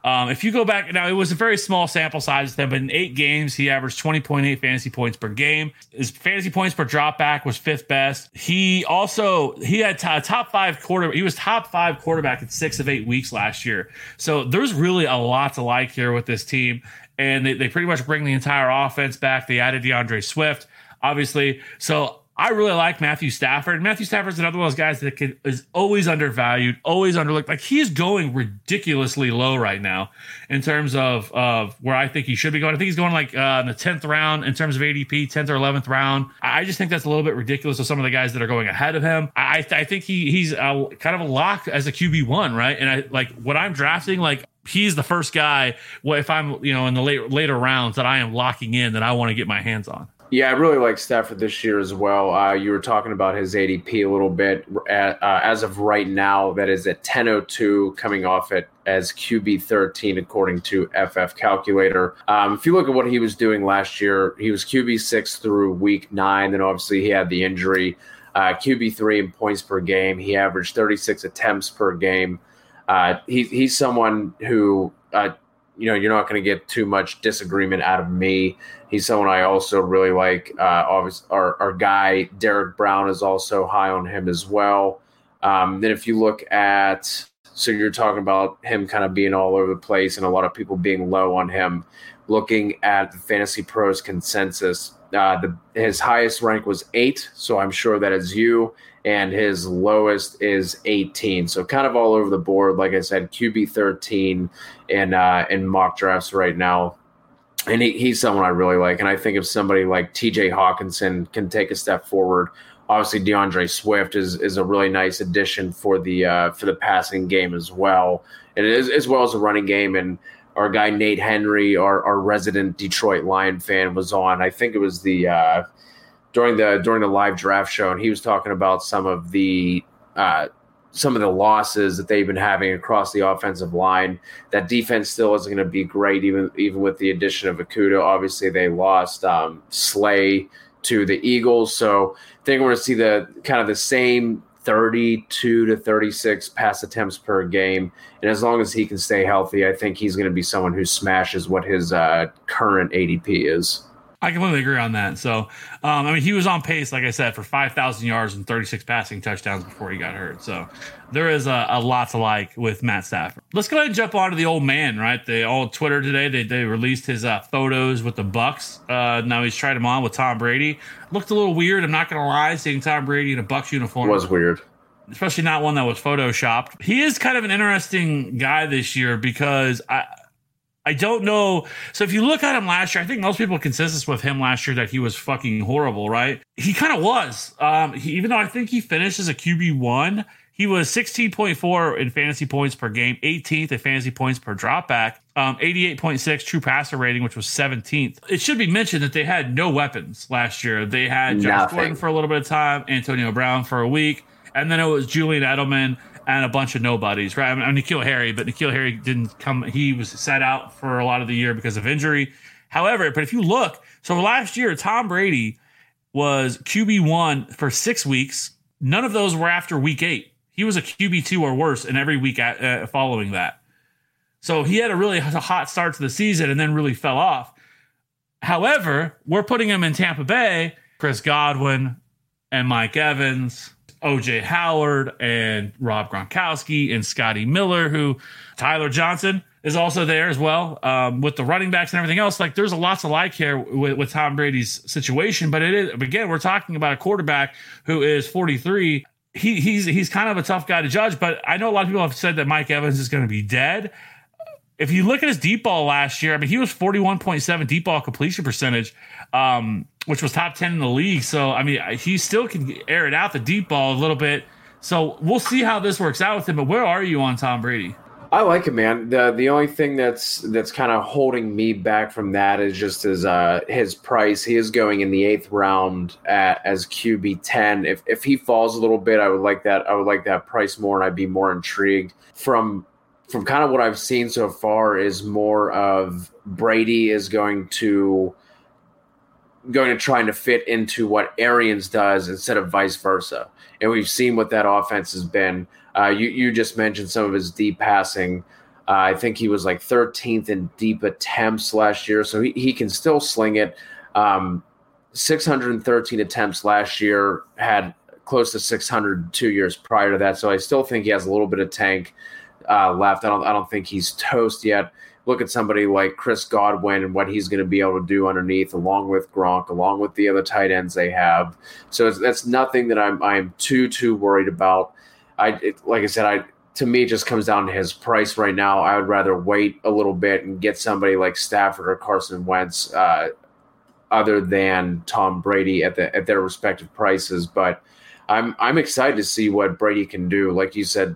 Um, if you go back now, it was a very small sample size then, but in eight games, he averaged 20.8 fantasy points per game. His fantasy points per dropback was fifth best. He also he had top five quarter. He was top five quarterback in six of eight weeks last year. So there's really a lot to like here with this team and they, they pretty much bring the entire offense back. They added D'Andre Swift, obviously. So I really like Matthew Stafford. Matthew Stafford's another one of those guys that can, is always undervalued, always underlooked. Like he's going ridiculously low right now in terms of of where I think he should be going. I think he's going like uh, in the tenth round in terms of ADP, tenth or eleventh round. I just think that's a little bit ridiculous of some of the guys that are going ahead of him. I I think he he's a, kind of a lock as a QB one, right? And I like what I'm drafting, like he's the first guy. Well, if I'm you know in the late, later rounds that I am locking in that I want to get my hands on. Yeah, I really like Stafford this year as well. Uh, you were talking about his ADP a little bit. Uh, as of right now, that is at 1002, coming off it as QB 13, according to FF Calculator. Um, if you look at what he was doing last year, he was QB 6 through week nine. Then obviously he had the injury. uh, QB three in points per game. He averaged 36 attempts per game. Uh, he, he's someone who, uh, you know, you're not going to get too much disagreement out of me. He's someone I also really like. Uh, obviously, our, our guy Derek Brown is also high on him as well. Um, then if you look at, so you're talking about him kind of being all over the place and a lot of people being low on him. Looking at the Fantasy Pros consensus, uh, the, his highest rank was eight, so I'm sure that is you, and his lowest is 18. So kind of all over the board. Like I said, QB 13 in uh, in mock drafts right now and he, he's someone I really like. And I think if somebody like T.J. Hockenson can take a step forward, obviously D'Andre Swift is is a really nice addition for the uh, for the passing game as well, and as, as well as the running game. And our guy Nate Henry, our, our resident Detroit Lion fan, was on. I think it was the uh, during the during the live draft show, and he was talking about some of the uh, some of the losses that they've been having across the offensive line. That defense still isn't going to be great, even even with the addition of Okudah. Obviously, they lost um, Slay to the Eagles, so I think we're going to see the kind of the same 32 to 36 pass attempts per game. And as long as he can stay healthy, I think he's going to be someone who smashes what his uh, current ADP is. I completely agree on that. So, um, I mean, he was on pace, like I said, for 5,000 yards and 36 passing touchdowns before he got hurt. So, there is a, a, lot to like with Matt Stafford. Let's go ahead and jump on to the old man, right? They all Twitter today, they, they released his uh, photos with the Bucs. Uh, now he's tried them on with Tom Brady. Looked a little weird. I'm not going to lie, seeing Tom Brady in a Bucs uniform. it was weird especially not one that was photoshopped. He is kind of an interesting guy this year because I I don't know. So if you look at him last year, I think most people consensus with him last year that he was fucking horrible, right? He kind of was. Um, he, even though I think he finished as a QB one, he was 16.4 in fantasy points per game, 18th in fantasy points per dropback, um, 88.6 true passer rating, which was 17th. It should be mentioned that they had no weapons last year. They had Josh Nothing. Gordon for a little bit of time, Antonio Brown for a week, and then it was Julian Edelman and a bunch of nobodies, right? I mean, N'Keal Harry, but N'Keal Harry didn't come. He was set out for a lot of the year because of injury. However, but if you look, so last year, Tom Brady was QB1 for six weeks. None of those were after week eight. He was a QB2 or worse in every week at, uh, following that. So he had a really hot start to the season and then really fell off. However, we're putting him in Tampa Bay, Chris Godwin and Mike Evans OJ Howard and Rob Gronkowski and Scotty Miller, who Tyler Johnson is also there as well um, with the running backs and everything else. Like there's a lots of like here with, with Tom Brady's situation, but it is again we're talking about a quarterback who is 43. He, he's he's kind of a tough guy to judge, but I know a lot of people have said that Mike Evans is going to be dead. If you look at his deep ball last year, I mean, he was 41.7 deep ball completion percentage. Um, which was top 10 in the league. So, I mean, he still can air it out the deep ball a little bit. So, we'll see how this works out with him. But where are you on Tom Brady? I like him, man. the The only thing that's that's kind of holding me back from that is just his uh, his price. He is going in the eighth round at as QB ten. If if he falls a little bit, I would like that. I would like that price more, and I'd be more intrigued. From from kind of what I've seen so far, is more of Brady is going to going to trying to fit into what Arians does instead of vice versa. And we've seen what that offense has been. Uh, you you just mentioned some of his deep passing. Uh, I think he was like 13th in deep attempts last year, so he, he can still sling it. Um, 613 attempts last year, had close to 600 two years prior to that. So I still think he has a little bit of tank uh, left. I don't I don't think he's toast yet look at somebody like Chris Godwin and what he's going to be able to do underneath, along with Gronk, along with the other tight ends they have. So that's nothing that I'm I'm too too worried about. I it, like I said, I to me just comes down to his price right now. I would rather wait a little bit and get somebody like Stafford or Carson Wentz, uh, other than Tom Brady at the at their respective prices. But I'm I'm excited to see what Brady can do. Like you said,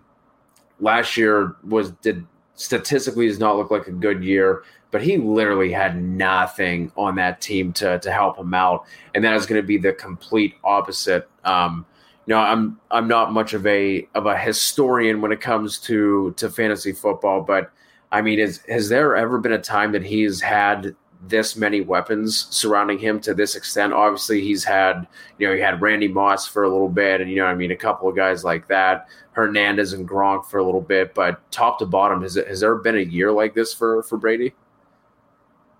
last year was did statistically does not look like a good year, but he literally had nothing on that team to to help him out, and that is going to be the complete opposite. Um, you know, I'm I'm not much of a of a historian when it comes to to fantasy football, but I mean, is has there ever been a time that he's had this many weapons surrounding him to this extent. Obviously, he's had, you know, he had Randy Moss for a little bit, and you know, I mean, a couple of guys like that, Hernandez and Gronk for a little bit. But top to bottom, has it has there been a year like this for for Brady?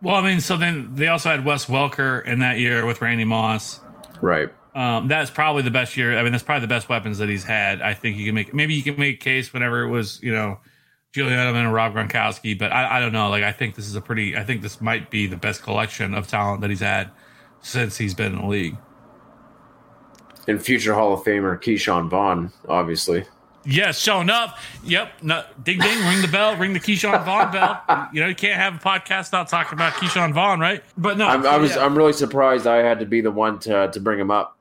Well, I mean, so then they also had Wes Welker in that year with Randy Moss. Right. Um, that's probably the best year. I mean, that's probably the best weapons that he's had. I think you can make maybe you can make a case whenever it was, you know, Julian Edelman and Rob Gronkowski, but I, I don't know. Like, I think this is a pretty. I think this might be the best collection of talent that he's had since he's been in the league. And future Hall of Famer Ke'Shawn Vaughn, obviously. Yes, showing up. Yep. No, ding ding. ring the bell. Ring the Ke'Shawn Vaughn bell. You know, you can't have a podcast not talking about Ke'Shawn Vaughn, right? But no, I'm, I was yeah. I'm really surprised I had to be the one to to bring him up.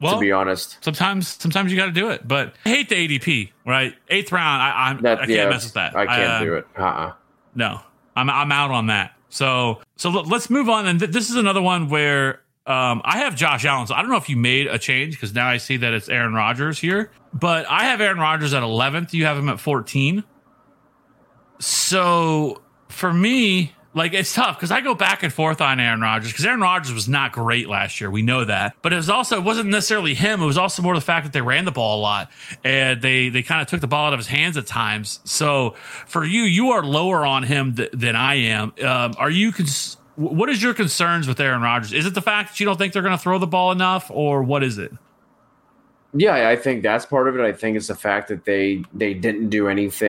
Well, to be honest, sometimes sometimes you got to do it. But I hate the ADP. Right, eighth round. I I'm, that I can't yeah, mess with that. I can't uh, do it. Uh uh No, I'm I'm out on that. So so let's move on. And th- this is another one where um, I have Josh Allen. So I don't know if you made a change because now I see that it's Aaron Rodgers here. But I have Aaron Rodgers at 11th. You have him at 14. So for me, like it's tough because I go back and forth on Aaron Rodgers because Aaron Rodgers was not great last year. We know that, but it was also it wasn't necessarily him. It was also more the fact that they ran the ball a lot and they they kind of took the ball out of his hands at times. So for you, you are lower on him th- than I am. Um, are you? Cons- what is your concerns with Aaron Rodgers? Is it the fact that you don't think they're going to throw the ball enough, or what is it? Yeah, I think that's part of it. I think it's the fact that they they didn't do anything.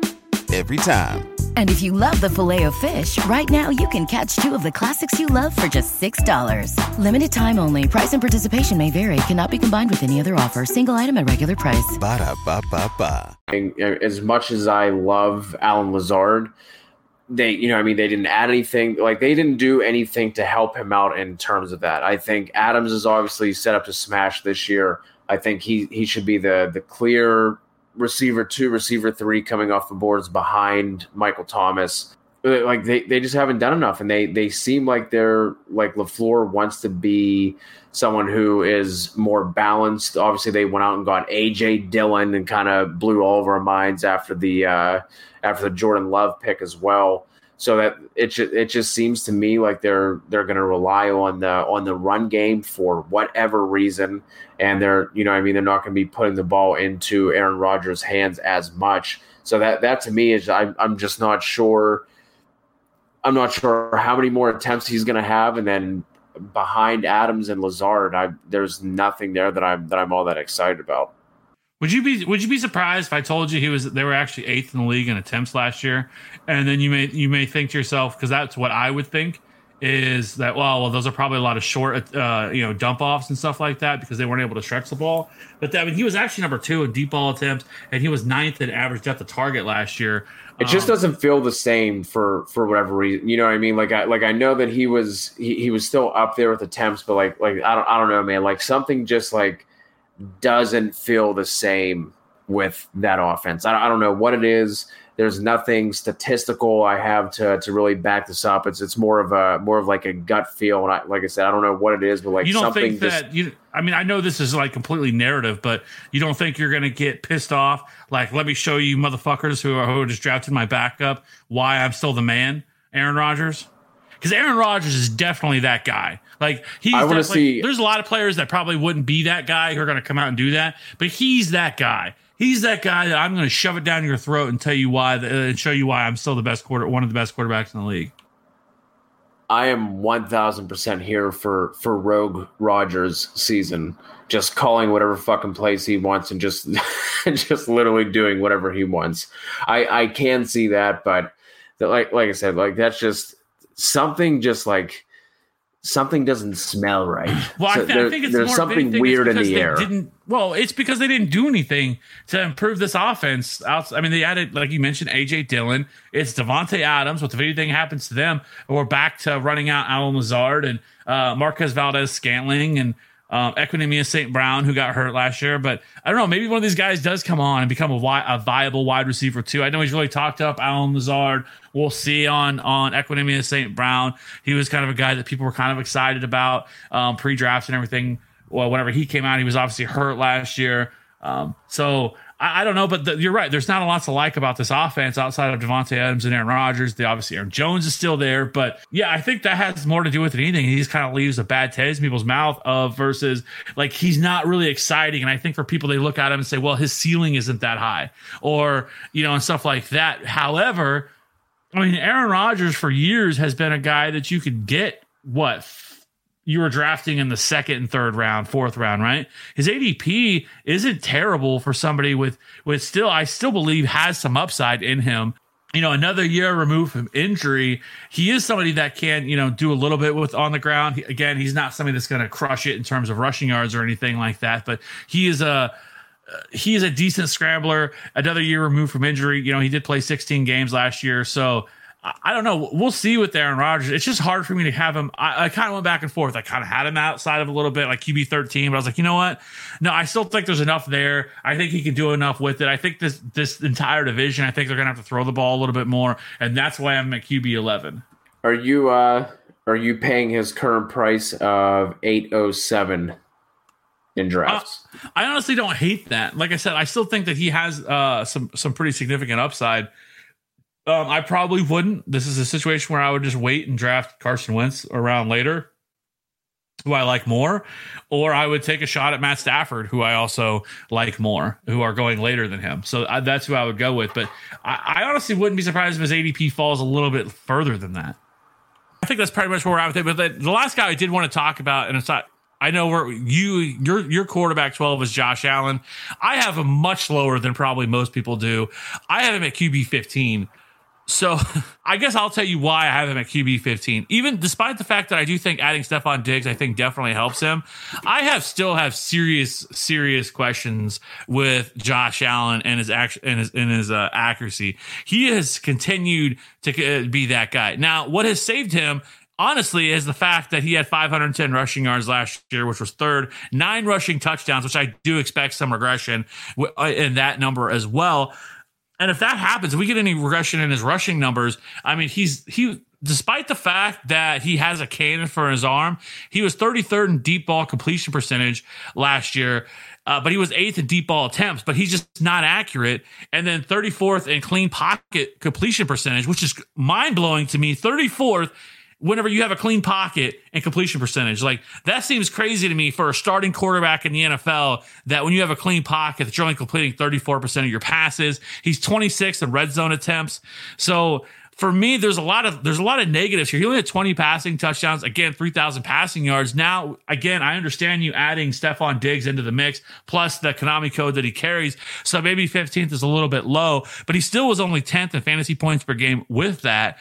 Every time. And if you love the filet of fish, right now you can catch two of the classics you love for just $6. Limited time only. Price and participation may vary. Cannot be combined with any other offer. Single item at regular price. Ba-da-ba-ba-ba. Uh, As much as I love Allen Lazard, they you know I mean they didn't add anything like they didn't do anything to help him out in terms of that. I think Adams is obviously set up to smash this year. I think he he should be the the clear receiver two, receiver three coming off the boards behind Michael Thomas. Uh, Like they, they just haven't done enough, and they they seem like they're like Lafleur wants to be someone who is more balanced. Obviously, they went out and got AJ Dillon and kind of blew all of our minds after the uh, after the Jordan Love pick as well. So that it just, it just seems to me like they're they're going to rely on the on the run game for whatever reason, and they're you know I mean they're not going to be putting the ball into Aaron Rodgers' hands as much. So that that to me is I'm I'm just not sure. I'm not sure how many more attempts he's going to have, and then behind Adams and Lazard, I there's nothing there that I'm that I'm all that excited about. Would you be Would you be surprised if I told you he was they were actually eighth in the league in attempts last year, and then you may you may think to yourself because that's what I would think is that well well those are probably a lot of short uh, you know dump offs and stuff like that because they weren't able to stretch the ball. But I mean he was actually number two in deep ball attempts, and he was ninth in average depth of target last year. It just Um, doesn't feel the same for for whatever reason. You know what I mean? Like I like I know that he was he, he was still up there with attempts, but like like I don't I don't know, man. Like something just like doesn't feel the same with that offense. I, I don't know what it is. There's nothing statistical I have to to really back this up. It's it's more of a more of like a gut feel. And I like I said, I don't know what it is, but like you don't something think just that you i mean i know this is like completely narrative but you don't think you're gonna get pissed off like let me show you motherfuckers who are who just drafted my backup why i'm still the man aaron Rodgers. because aaron Rodgers is definitely that guy like he's I wanna see- there's a lot of players that probably wouldn't be that guy who are gonna come out and do that but he's that guy He's that guy that I'm going to shove it down your throat and tell you why, uh, and show you why I'm still the best quarter, one of the best quarterbacks in the league. I am one thousand percent here for for Rogue Rodgers season. Just calling whatever fucking plays he wants and just just literally doing whatever he wants. I I can see that, but the, like like I said, like that's just something. Just like something doesn't smell right. Well, So I, th- there- I think it's there's more something I think it's weird in the they air. Didn't well, it's because they didn't do anything to improve this offense. I mean, they added, like you mentioned, AJ Dillon. It's Davante Adams. What if anything happens to them? We're back to running out Allen Lazard and uh, Marquez Valdes Scantling and um, St. Brown, who got hurt last year. But I don't know, maybe one of these guys does come on and become a, wi- a viable wide receiver too. I know he's really talked up Allen Lazard. We'll see on on Equanimeous St. Brown. He was kind of a guy that people were kind of excited about um, pre drafts and everything. Well, whenever he came out, he was obviously hurt last year. Um, so I, I, don't know, but the, you're right. There's not a lot to like about this offense outside of Davante Adams and Aaron Rodgers. The obviously Aaron Jones is still there, but yeah, I think that has more to do with it anything. He just kind of leaves a bad taste in people's mouth of versus like he's not really exciting. And I think for people, they look at him and say, well, his ceiling isn't that high, or you know, and stuff like that. However, I mean, Aaron Rodgers for years has been a guy that you could get what you were drafting in the second and third round, fourth round, right? His ADP isn't terrible for somebody with with still I still believe has some upside in him. You know, another year removed from injury, he is somebody that can, you know, do a little bit with on the ground. He, again, he's not somebody that's going to crush it in terms of rushing yards or anything like that, but he is a he is a decent scrambler. Another year removed from injury. You know, he did play 16 games last year, so I don't know. We'll see with Aaron Rodgers. It's just hard for me to have him. I, I kind of went back and forth. I kind of had him outside of a little bit, like QB 13, but I was like, you know what? No, I still think there's enough there. I think he can do enough with it. I think this this entire division, I think they're gonna have to throw the ball a little bit more, and that's why I'm at QB 11. Are you uh are you paying his current price of 807 in drafts? Uh, I honestly don't hate that. Like I said, I still think that he has uh some some pretty significant upside. Um, I probably wouldn't. This is a situation where I would just wait and draft Carson Wentz around later, who I like more, or I would take a shot at Matt Stafford, who I also like more, who are going later than him. So I, that's who I would go with. But I, I, honestly wouldn't be surprised if his ADP falls a little bit further than that. I think that's pretty much where we're at with it. But the, the last guy I did want to talk about, and it's not. I know where you your your quarterback twelve is Josh Allen. I have him much lower than probably most people do. I have him at QB fifteen. So I guess I'll tell you why I have him at QB 15. Even despite the fact that I do think adding Stefon Diggs, I think definitely helps him. I have still have serious, serious questions with Josh Allen and his action and his, and his uh, accuracy. He has continued to uh, be that guy. Now, what has saved him honestly is the fact that he had 510 rushing yards last year, which was third, nine rushing touchdowns, which I do expect some regression uh, in that number as well. And if that happens, if we get any regression in his rushing numbers, I mean, he's he despite the fact that he has a cannon for his arm, he was 33rd in deep ball completion percentage last year. Uh, but he was eighth in deep ball attempts, but he's just not accurate. And then 34th in clean pocket completion percentage, which is mind blowing to me. 34th whenever you have a clean pocket and completion percentage. Like that seems crazy to me for a starting quarterback in the NFL that when you have a clean pocket that you're only completing 34% of your passes. He's 26 in red zone attempts. So for me, there's a lot of there's a lot of negatives here. He only had 20 passing touchdowns, again, 3,000 passing yards. Now, again, I understand you adding Stefon Diggs into the mix, plus the Konami code that he carries. So maybe 15th is a little bit low, but he still was only 10th in fantasy points per game with that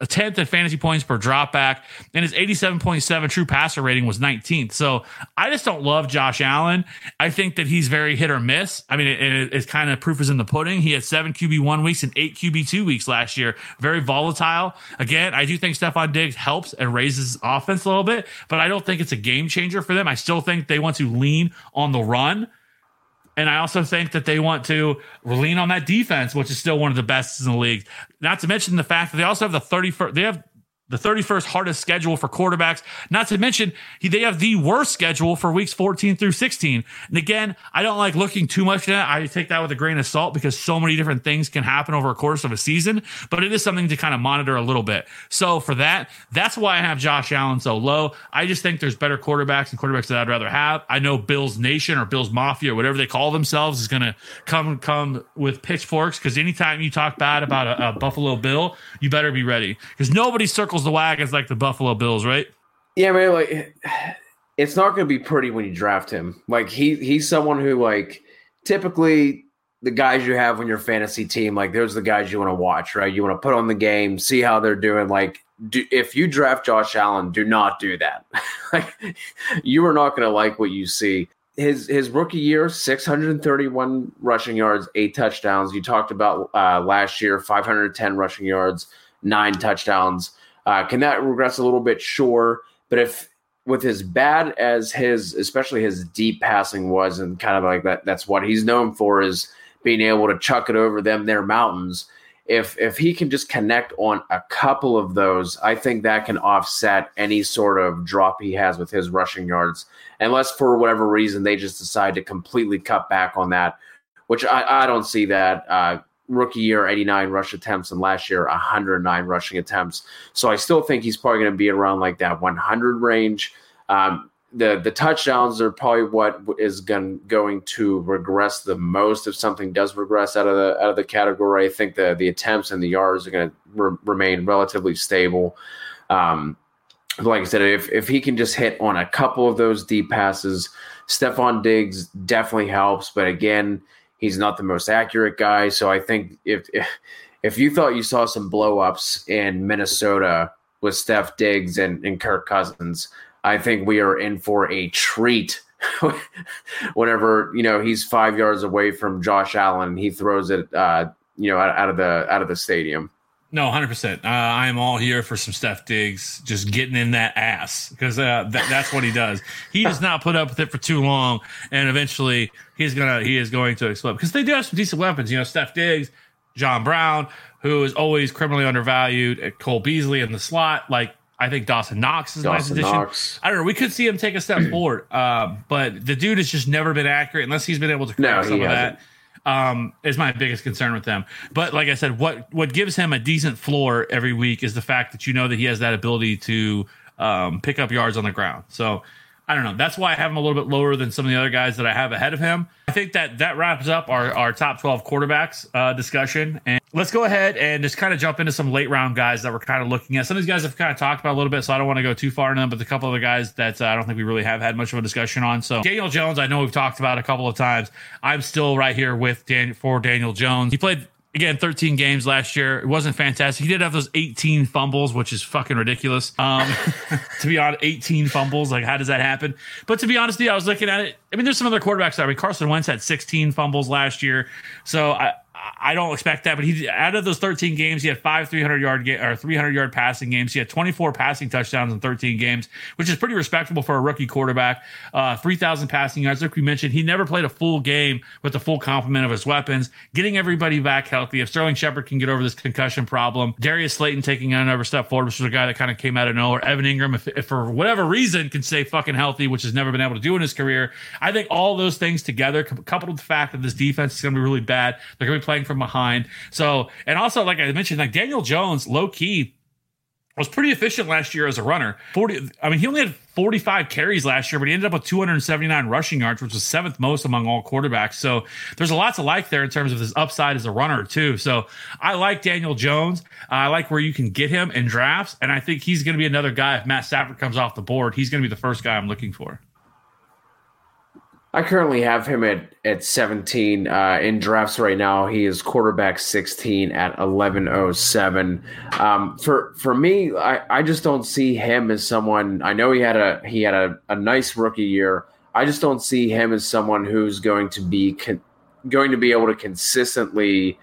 a 10th in fantasy points per dropback, and his 87.7 true passer rating was 19th. So I just don't love Josh Allen. I think that he's very hit or miss. I mean, it, it, it's kind of proof is in the pudding. He had seven QB1 weeks and eight QB2 weeks last year. Very volatile. Again, I do think Stefon Diggs helps and raises offense a little bit, but I don't think it's a game changer for them. I still think they want to lean on the run. And I also think that they want to lean on that defense, which is still one of the best in the league. Not to mention the fact that they also have the 31st, they have the 31st hardest schedule for quarterbacks. Not to mention, he, they have the worst schedule for weeks 14 through 16. And again, I don't like looking too much at that. I take that with a grain of salt because so many different things can happen over a course of a season, but it is something to kind of monitor a little bit. So for that, that's why I have Josh Allen so low. I just think there's better quarterbacks and quarterbacks that I'd rather have. I know Bills Nation or Bills Mafia or whatever they call themselves is going to come, come with pitchforks because anytime you talk bad about a, a Buffalo Bill, you better be ready because nobody circles circles the wagons like the Buffalo Bills, right? Yeah, man. Like, it's not going to be pretty when you draft him. Like he he's someone who like typically the guys you have on your fantasy team, like there's the guys you want to watch, right? You want to put on the game, see how they're doing. Like, do, if you draft Josh Allen, do not do that. like, you are not going to like what you see. His his rookie year, 631 rushing yards, eight touchdowns. You talked about uh, last year, 510 rushing yards, nine touchdowns. Uh, can that regress a little bit? Sure. But if with as bad as his, especially his deep passing was, and kind of like that, that's what he's known for is being able to chuck it over them their mountains. If if he can just connect on a couple of those, I think that can offset any sort of drop he has with his rushing yards. Unless for whatever reason they just decide to completely cut back on that, which I, I don't see that. Uh, rookie year 89 rush attempts and last year 109 rushing attempts. So I still think he's probably going to be around like that 100 range. Um, the the touchdowns are probably what is going going to regress the most if something does regress out of the out of the category. I think the the attempts and the yards are going to re- remain relatively stable. Um, like I said, if if he can just hit on a couple of those deep passes, Stefon Diggs definitely helps. But again, he's not the most accurate guy. So I think if if, you thought you saw some blowups in Minnesota with Steph Diggs and, and Kirk Cousins, I think we are in for a treat. Whenever you know he's five yards away from Josh Allen, he throws it, uh, you know, out, out of the out of the stadium. No, hundred uh, percent. I am all here for some Steph Diggs, just getting in that ass because uh, th- that's what he does. He does not put up with it for too long, and eventually he's gonna he is going to explode because they do have some decent weapons. You know, Steph Diggs, John Brown, who is always criminally undervalued, Cole Beasley in the slot, like I think Dawson Knox is Dawson a nice addition. Knox. I don't know. We could see him take a step forward, uh, but the dude has just never been accurate unless he's been able to correct no, some of hasn't. that. Um, is my biggest concern with them. But like I said, what what gives him a decent floor every week is the fact that you know that he has that ability to um, pick up yards on the ground. So I don't know. That's why I have him a little bit lower than some of the other guys that I have ahead of him. I think that that wraps up our, our top 12 quarterbacks uh, discussion. And let's go ahead and just kind of jump into some late round guys that we're kind of looking at. Some of these guys have kind of talked about a little bit, so I don't want to go too far into them, but a couple of the guys that uh, I don't think we really have had much of a discussion on. So Daniel Jones, I know we've talked about a couple of times. I'm still right here with Dan for Daniel Jones. He played again 13 games last year. It wasn't fantastic. He did have those 18 fumbles which is fucking ridiculous. Um to be honest 18 fumbles like how does that happen? But to be honest i was looking at it. I mean there's some other quarterbacks i mean carson wentz had 16 fumbles last year. So i I don't expect that, but he out of those 13 games, he had five 300 yard ga- or 300 yard passing games. He had 24 passing touchdowns in 13 games, which is pretty respectable for a rookie quarterback. Uh, 3,000 passing yards. Like we mentioned, he never played a full game with the full complement of his weapons. Getting everybody back healthy. If Sterling Shepard can get over this concussion problem, Darius Slayton taking another step forward, which is a guy that kind of came out of nowhere. Evan Engram, if, if for whatever reason can stay fucking healthy, which has never been able to do in his career, I think all those things together, coupled with the fact that this defense is going to be really bad, they're going to be playing from behind. So, and also, like I mentioned, like Daniel Jones, low key, was pretty efficient last year as a runner. 40, I mean, he only had 45 carries last year, but he ended up with 279 rushing yards, which was seventh most among all quarterbacks. So there's a lot to like there in terms of his upside as a runner, too. So I like Daniel Jones. I like where you can get him in drafts. And I think he's going to be another guy. If Matt Stafford comes off the board, he's going to be the first guy I'm looking for. I currently have him at at 17 uh, in drafts right now. He is quarterback 16 at 1107. Um, for for me, I, I just don't see him as someone. I know he had a he had a, a nice rookie year. I just don't see him as someone who's going to be con- going to be able to consistently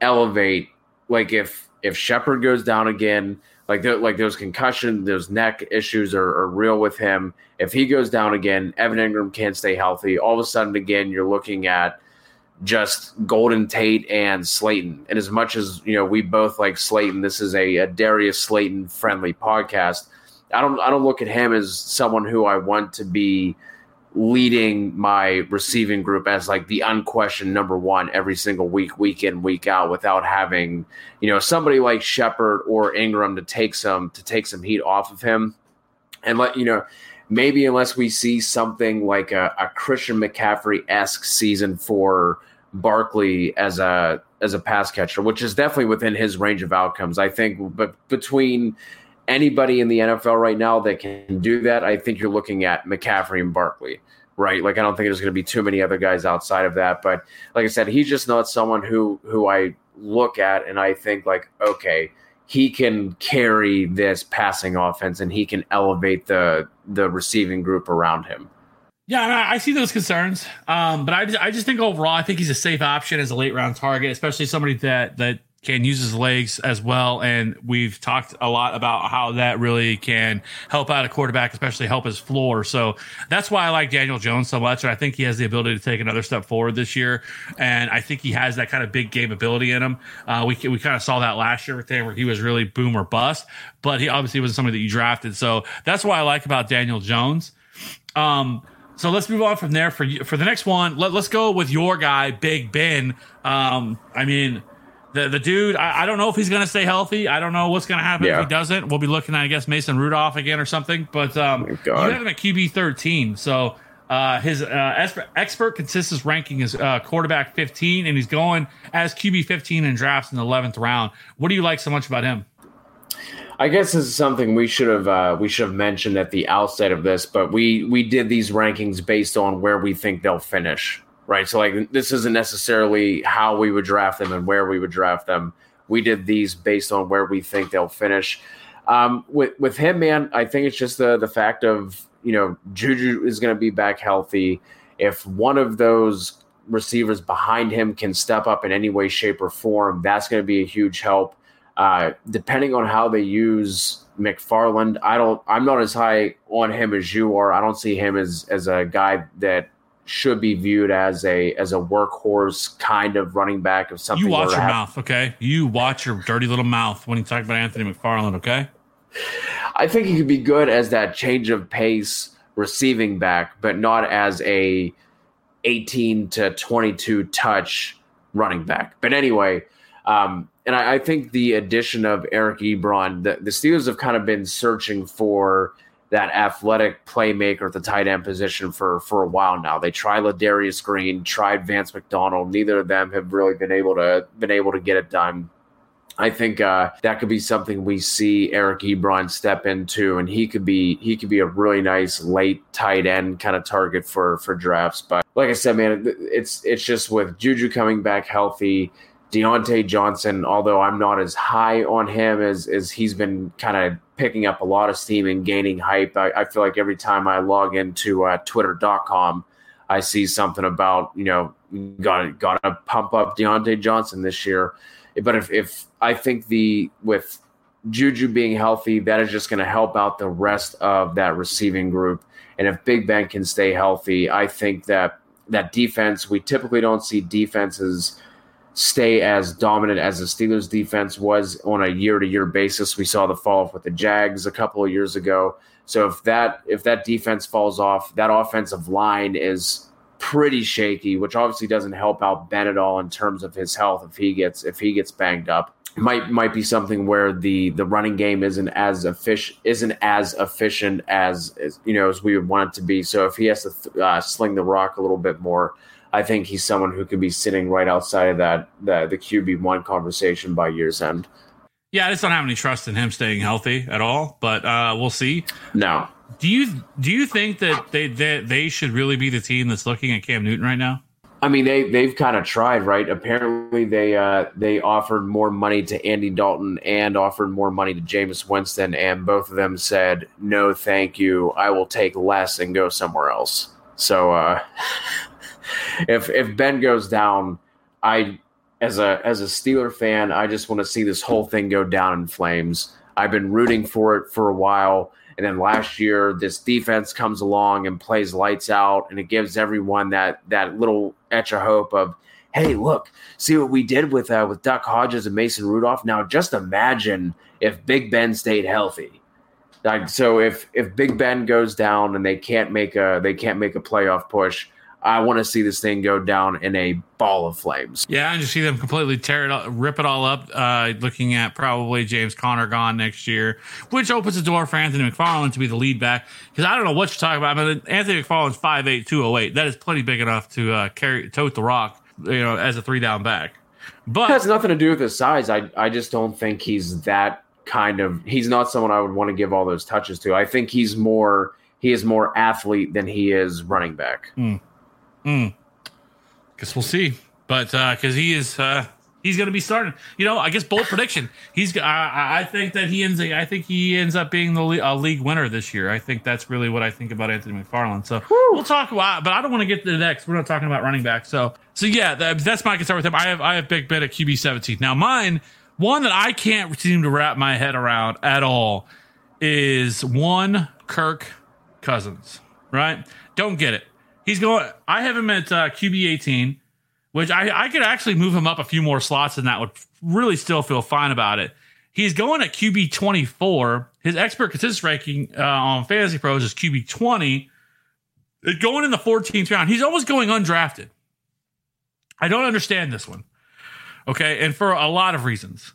elevate. Like if if Shepard goes down again, like like those concussion, those neck issues are, are, real with him. If he goes down again, Evan Engram can't stay healthy. All of a sudden, again, you're looking at just Golden Tate and Slayton. And as much as you know, we both like Slayton. This is a, a Darius Slayton friendly podcast. I don't I don't look at him as someone who I want to be leading my receiving group as like the unquestioned number one every single week, week in, week out, without having, you know, somebody like Shepard or Engram to take some to take some heat off of him. And let you know, maybe unless we see something like a, a Christian McCaffrey esque season for Barkley as a as a pass catcher, which is definitely within his range of outcomes. I think but between anybody in the NFL right now that can do that, I think you're looking at McCaffrey and Barkley, right? Like I don't think there's going to be too many other guys outside of that. But like I said, he's just not someone who who I look at and I think like, okay, he can carry this passing offense and he can elevate the the receiving group around him. Yeah, I see those concerns, um, but I just, I just think overall, I think he's a safe option as a late round target, especially somebody that that can use his legs as well. And we've talked a lot about how that really can help out a quarterback, especially help his floor. So that's why I like Daniel Jones so much. And I think he has the ability to take another step forward this year. And I think he has that kind of big game ability in him. Uh, we, we kind of saw that last year with him where he was really boom or bust, but he obviously wasn't somebody that you drafted. So that's what I like about Daniel Jones. Um, so let's move on from there for for the next one. Let, us go with your guy, Big Ben. Um, I mean, the the dude, I, I don't know if he's going to stay healthy. I don't know what's going to happen Yeah. if he doesn't. We'll be looking at, I guess, Mason Rudolph again or something. But um, you God. have him at QB thirteen. So uh, his uh, expert, expert consensus ranking is uh, quarterback fifteen, and he's going as QB fifteen in drafts in the eleventh round. What do you like so much about him? I guess this is something we should have uh, we should have mentioned at the outset of this, but we we did these rankings based on where we think they'll finish, right? So like this isn't necessarily how we would draft them and where we would draft them. We did these based on where we think they'll finish. Um, with with him, man, I think it's just the the fact of you know Juju is going to be back healthy. If one of those receivers behind him can step up in any way, shape, or form, that's going to be a huge help. Uh, depending on how they use McFarland, I don't. I'm not as high on him as you are. I don't see him as as a guy that should be viewed as a as a workhorse kind of running back of something. You watch your happen. mouth, okay? You watch your dirty little mouth when you talk about Anthony McFarland, okay? I think he could be good as that change of pace receiving back, but not as a 18 to 22 touch running back. But anyway, um, and I, I think the addition of Eric Ebron, the, the Steelers have kind of been searching for that athletic playmaker at the tight end position for for a while now. They tried Ladarius Green, tried Vance McDonald. Neither of them have really been able to been able to get it done. I think uh, that could be something we see Eric Ebron step into, and he could be he could be a really nice late tight end kind of target for for drafts. But like I said, man, it's it's just with Juju coming back healthy, Diontae Johnson. Although I'm not as high on him as as he's been kind of picking up a lot of steam and gaining hype. I, I feel like every time I log into uh, Twitter.com, I see something about you know got got to pump up Diontae Johnson this year. But if, if I think the with Juju being healthy, that is just going to help out the rest of that receiving group. And if Big Ben can stay healthy, I think that that defense we typically don't see defenses stay as dominant as the Steelers defense was on a year to year basis. We saw the fall off with the Jags a couple of years ago. So if that if that defense falls off, that offensive line is pretty shaky, which obviously doesn't help out Ben at all in terms of his health if he gets if he gets banged up. Might might be something where the the running game isn't as efficient isn't as efficient as, as you know as we would want it to be. So if he has to th- uh, sling the rock a little bit more, I think he's someone who could be sitting right outside of that the the QB one conversation by year's end. Yeah, I just don't have any trust in him staying healthy at all, but uh, we'll see. No, Do you do you think that they, they they should really be the team that's looking at Cam Newton right now? I mean they they've kind of tried, right? Apparently they uh they offered more money to Andy Dalton and offered more money to Jameis Winston, and both of them said no, thank you. I will take less and go somewhere else. So uh, if if Ben goes down, I as a as a Steeler fan, I just want to see this whole thing go down in flames. I've been rooting for it for a while. And then last year, this defense comes along and plays lights out, and it gives everyone that that little etch of hope of, hey, look, see what we did with uh, with Duck Hodges and Mason Rudolph. Now, just imagine if Big Ben stayed healthy. Like, so if if Big Ben goes down and they can't make a they can't make a playoff push, I want to see this thing go down in a ball of flames. Yeah, and just see them completely tear it, up, rip it all up. Uh, looking at probably James Conner gone next year, which opens the door for Anthony McFarland to be the lead back. Because I don't know what you're talking about, but Anthony McFarland's 5'8", 208. That is plenty big enough to uh, carry tote the rock, you know, as a three down back. It But has nothing to do with his size. I I just don't think he's that kind of. He's not someone I would want to give all those touches to. I think he's more he is more athlete than he is running back. Guess we'll see. But because he is, uh, He's going to be starting. You know, I guess bold prediction. He's. I, I think that he ends. I think he ends up being the uh, league winner this year. I think that's really what I think about Anthony McFarland. So Woo. we'll talk about. But I don't want to get to the next. We're not talking about running back. So so yeah, that, that's my concern with him. I have I have Big bet at QB seventeen. Now mine, one that I can't seem to wrap my head around at all, is one Kirk Cousins. Right? Don't get it. He's going. I have him at uh, QB eighteen which I, I could actually move him up a few more slots and that would really still feel fine about it. He's going at QB 24. His expert consensus ranking uh, on Fantasy Pros is QB 20. Going in the 14th round, he's almost going undrafted. I don't understand this one. Okay. And for a lot of reasons.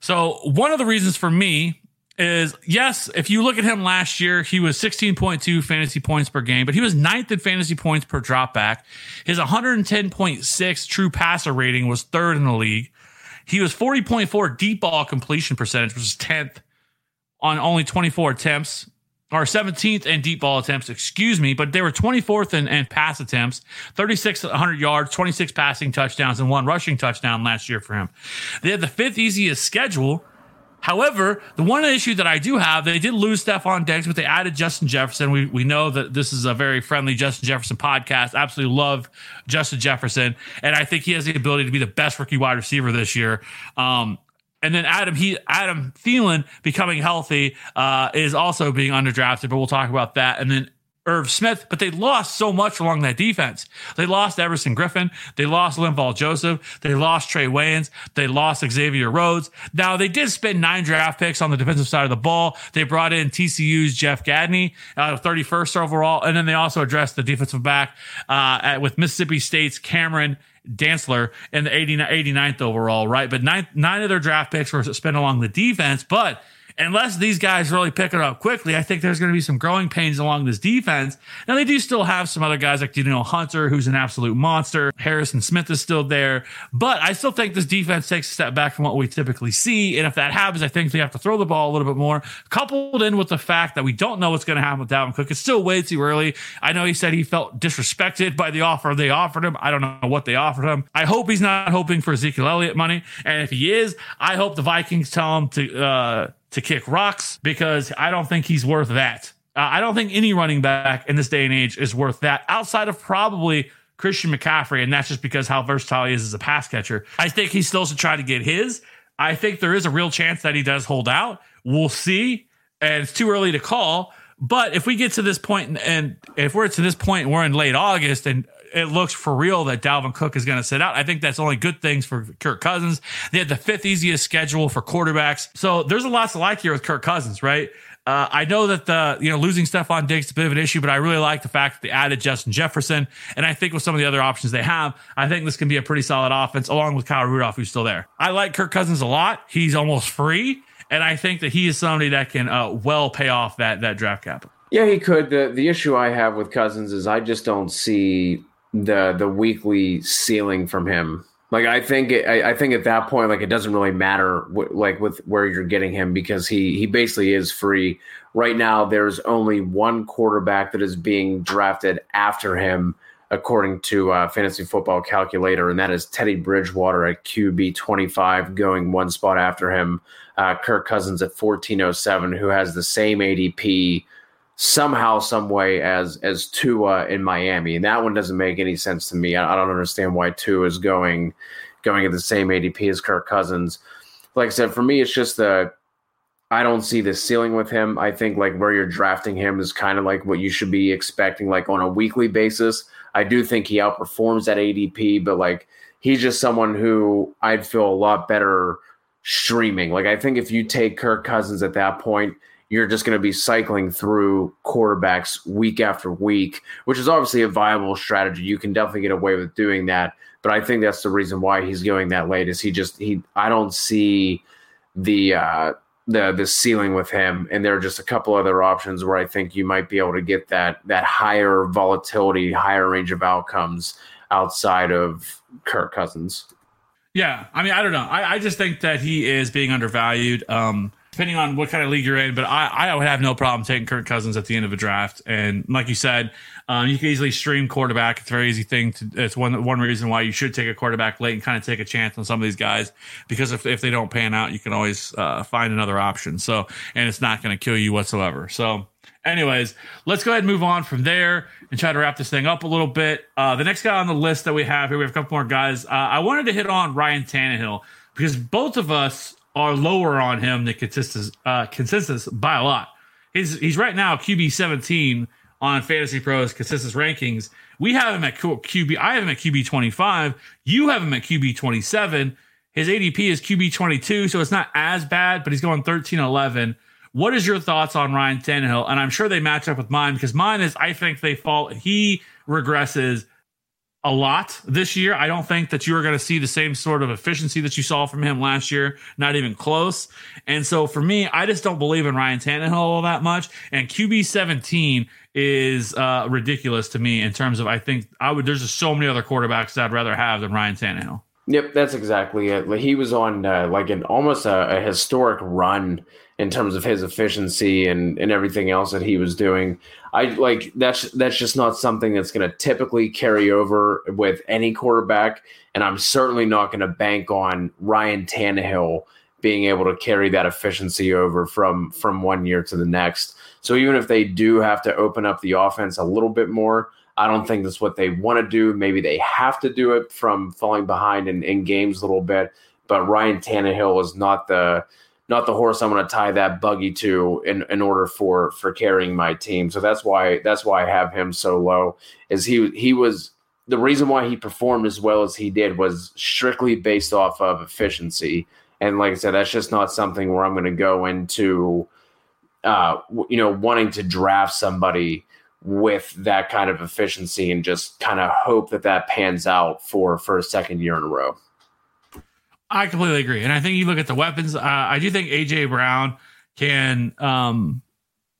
So, one of the reasons for me is yes, if you look at him last year, he was 16.2 fantasy points per game, but he was ninth in fantasy points per dropback. His 110.6 true passer rating was third in the league. He was 40.4 deep ball completion percentage, which is 10th on only 24 attempts, or 17th in deep ball attempts, excuse me, but they were 24th in, in pass attempts, 3,600 yards, 26 passing touchdowns, and one rushing touchdown last year for him. They had the fifth easiest schedule However, the one issue that I do have, they did lose Stefon Diggs, but they added Justin Jefferson. We we know that this is a very friendly Justin Jefferson podcast. Absolutely love Justin Jefferson, and I think he has the ability to be the best rookie wide receiver this year. Um, and then Adam he Adam Thielen becoming healthy uh, is also being underdrafted, but we'll talk about that. And then Irv Smith, but they lost so much along that defense. They lost Everson Griffen. They lost Linval Joseph. They lost Trae Waynes. They lost Xavier Rhodes. Now they did spend nine draft picks on the defensive side of the ball. They brought in TCU's Jeff Gladney, uh, 31st overall. And then they also addressed the defensive back, uh, at, with Mississippi State's Cameron Dantzler in the 89th overall, right? But nine, nine of their draft picks were spent along the defense, but unless these guys really pick it up quickly, I think there's going to be some growing pains along this defense. Now they do still have some other guys like Danielle Hunter, who's an absolute monster. Harrison Smith is still there, but I still think this defense takes a step back from what we typically see. And if that happens, I think they have to throw the ball a little bit more, coupled in with the fact that we don't know what's going to happen with Dalvin Cook. It's still way too early. I know he said he felt disrespected by the offer they offered him. I don't know what they offered him. I hope he's not hoping for Ezekiel Elliott money. And if he is, I hope the Vikings tell him to, uh, to kick rocks because I don't think he's worth that. Uh, I don't think any running back in this day and age is worth that outside of probably Christian McCaffrey. And that's just because how versatile he is as a pass catcher. I think he still should try to get his. I think there is a real chance that he does hold out. We'll see. And it's too early to call. But if we get to this point and, and if we're to this point we're in late August and it looks for real that Dalvin Cook is going to sit out. I think that's only good things for Kirk Cousins. They had the fifth easiest schedule for quarterbacks. So there's a lot to like here with Kirk Cousins, right? Uh, I know that the you know losing Stefon Diggs is a bit of an issue, but I really like the fact that they added Justin Jefferson, and I think with some of the other options they have, I think this can be a pretty solid offense along with Kyle Rudolph, who's still there. I like Kirk Cousins a lot. He's almost free, and I think that he is somebody that can uh, well pay off that that draft capital. Yeah, he could. the The issue I have with Cousins is I just don't see the the weekly ceiling from him. Like I think it, I, I, think at that point, like it doesn't really matter wh- like with where you're getting him because he he basically is free right now. There's only one quarterback that is being drafted after him, according to uh, Fantasy Football Calculator, and that is Teddy Bridgewater at QB 25, going one spot after him. Uh, Kirk Cousins at 1407, who has the same ADP somehow, some way as as Tua in Miami, and that one doesn't make any sense to me. I, I don't understand why Tua is going going at the same ADP as Kirk Cousins. Like I said, for me, it's just the I don't see the ceiling with him. I think like where you're drafting him is kind of like what you should be expecting, like on a weekly basis. I do think he outperforms that ADP, but like he's just someone who I'd feel a lot better streaming. Like I think if you take Kirk Cousins at that point you're just going to be cycling through quarterbacks week after week, which is obviously a viable strategy. You can definitely get away with doing that, but I think that's the reason why he's going that late. Is he just he? I don't see the uh, the the ceiling with him, and there are just a couple other options where I think you might be able to get that that higher volatility, higher range of outcomes outside of Kirk Cousins. Yeah, I mean, I don't know. I, I just think that he is being undervalued. Um, depending on what kind of league you're in. But I, I would have no problem taking Kirk Cousins at the end of a draft. And like you said, um, you can easily stream quarterback. It's a very easy thing. To, it's one one reason why you should take a quarterback late and kind of take a chance on some of these guys because if, if they don't pan out, you can always uh, find another option. So and it's not going to kill you whatsoever. So. Anyways, let's go ahead and move on from there and try to wrap this thing up a little bit. Uh, the next guy on the list that we have here, we have a couple more guys. Uh, I wanted to hit on Ryan Tannehill because both of us are lower on him than consensus, uh, consensus by a lot. He's he's right now QB 17 on Fantasy Pros consensus rankings. We have him at QB. I have him at QB 25. You have him at QB 27. His ADP is QB 22, so it's not as bad, but he's going 13 11. What is your thoughts on Ryan Tannehill? And I'm sure they match up with mine because mine is I think they fall. He regresses a lot this year. I don't think that you're going to see the same sort of efficiency that you saw from him last year, not even close. And so for me, I just don't believe in Ryan Tannehill all that much. And QB 17 is uh, ridiculous to me in terms of I think I would. There's just so many other quarterbacks that I'd rather have than Ryan Tannehill. Yep, that's exactly it. He was on uh, like an almost a, a historic run in terms of his efficiency and, and everything else that he was doing. I like that's that's just not something that's going to typically carry over with any quarterback, and I'm certainly not going to bank on Ryan Tannehill being able to carry that efficiency over from from one year to the next. So even if they do have to open up the offense a little bit more, I don't think that's what they want to do. Maybe they have to do it from falling behind in, in games a little bit. But Ryan Tannehill is not the not the horse I'm going to tie that buggy to in, in order for for carrying my team. So that's why that's why I have him so low. Is he he was the reason why he performed as well as he did was strictly based off of efficiency. And like I said, that's just not something where I'm going to go into, uh, you know, wanting to draft somebody with that kind of efficiency and just kind of hope that that pans out for for a second year in a row. I completely agree, and I think you look at the weapons. Uh, I do think AJ Brown can, um,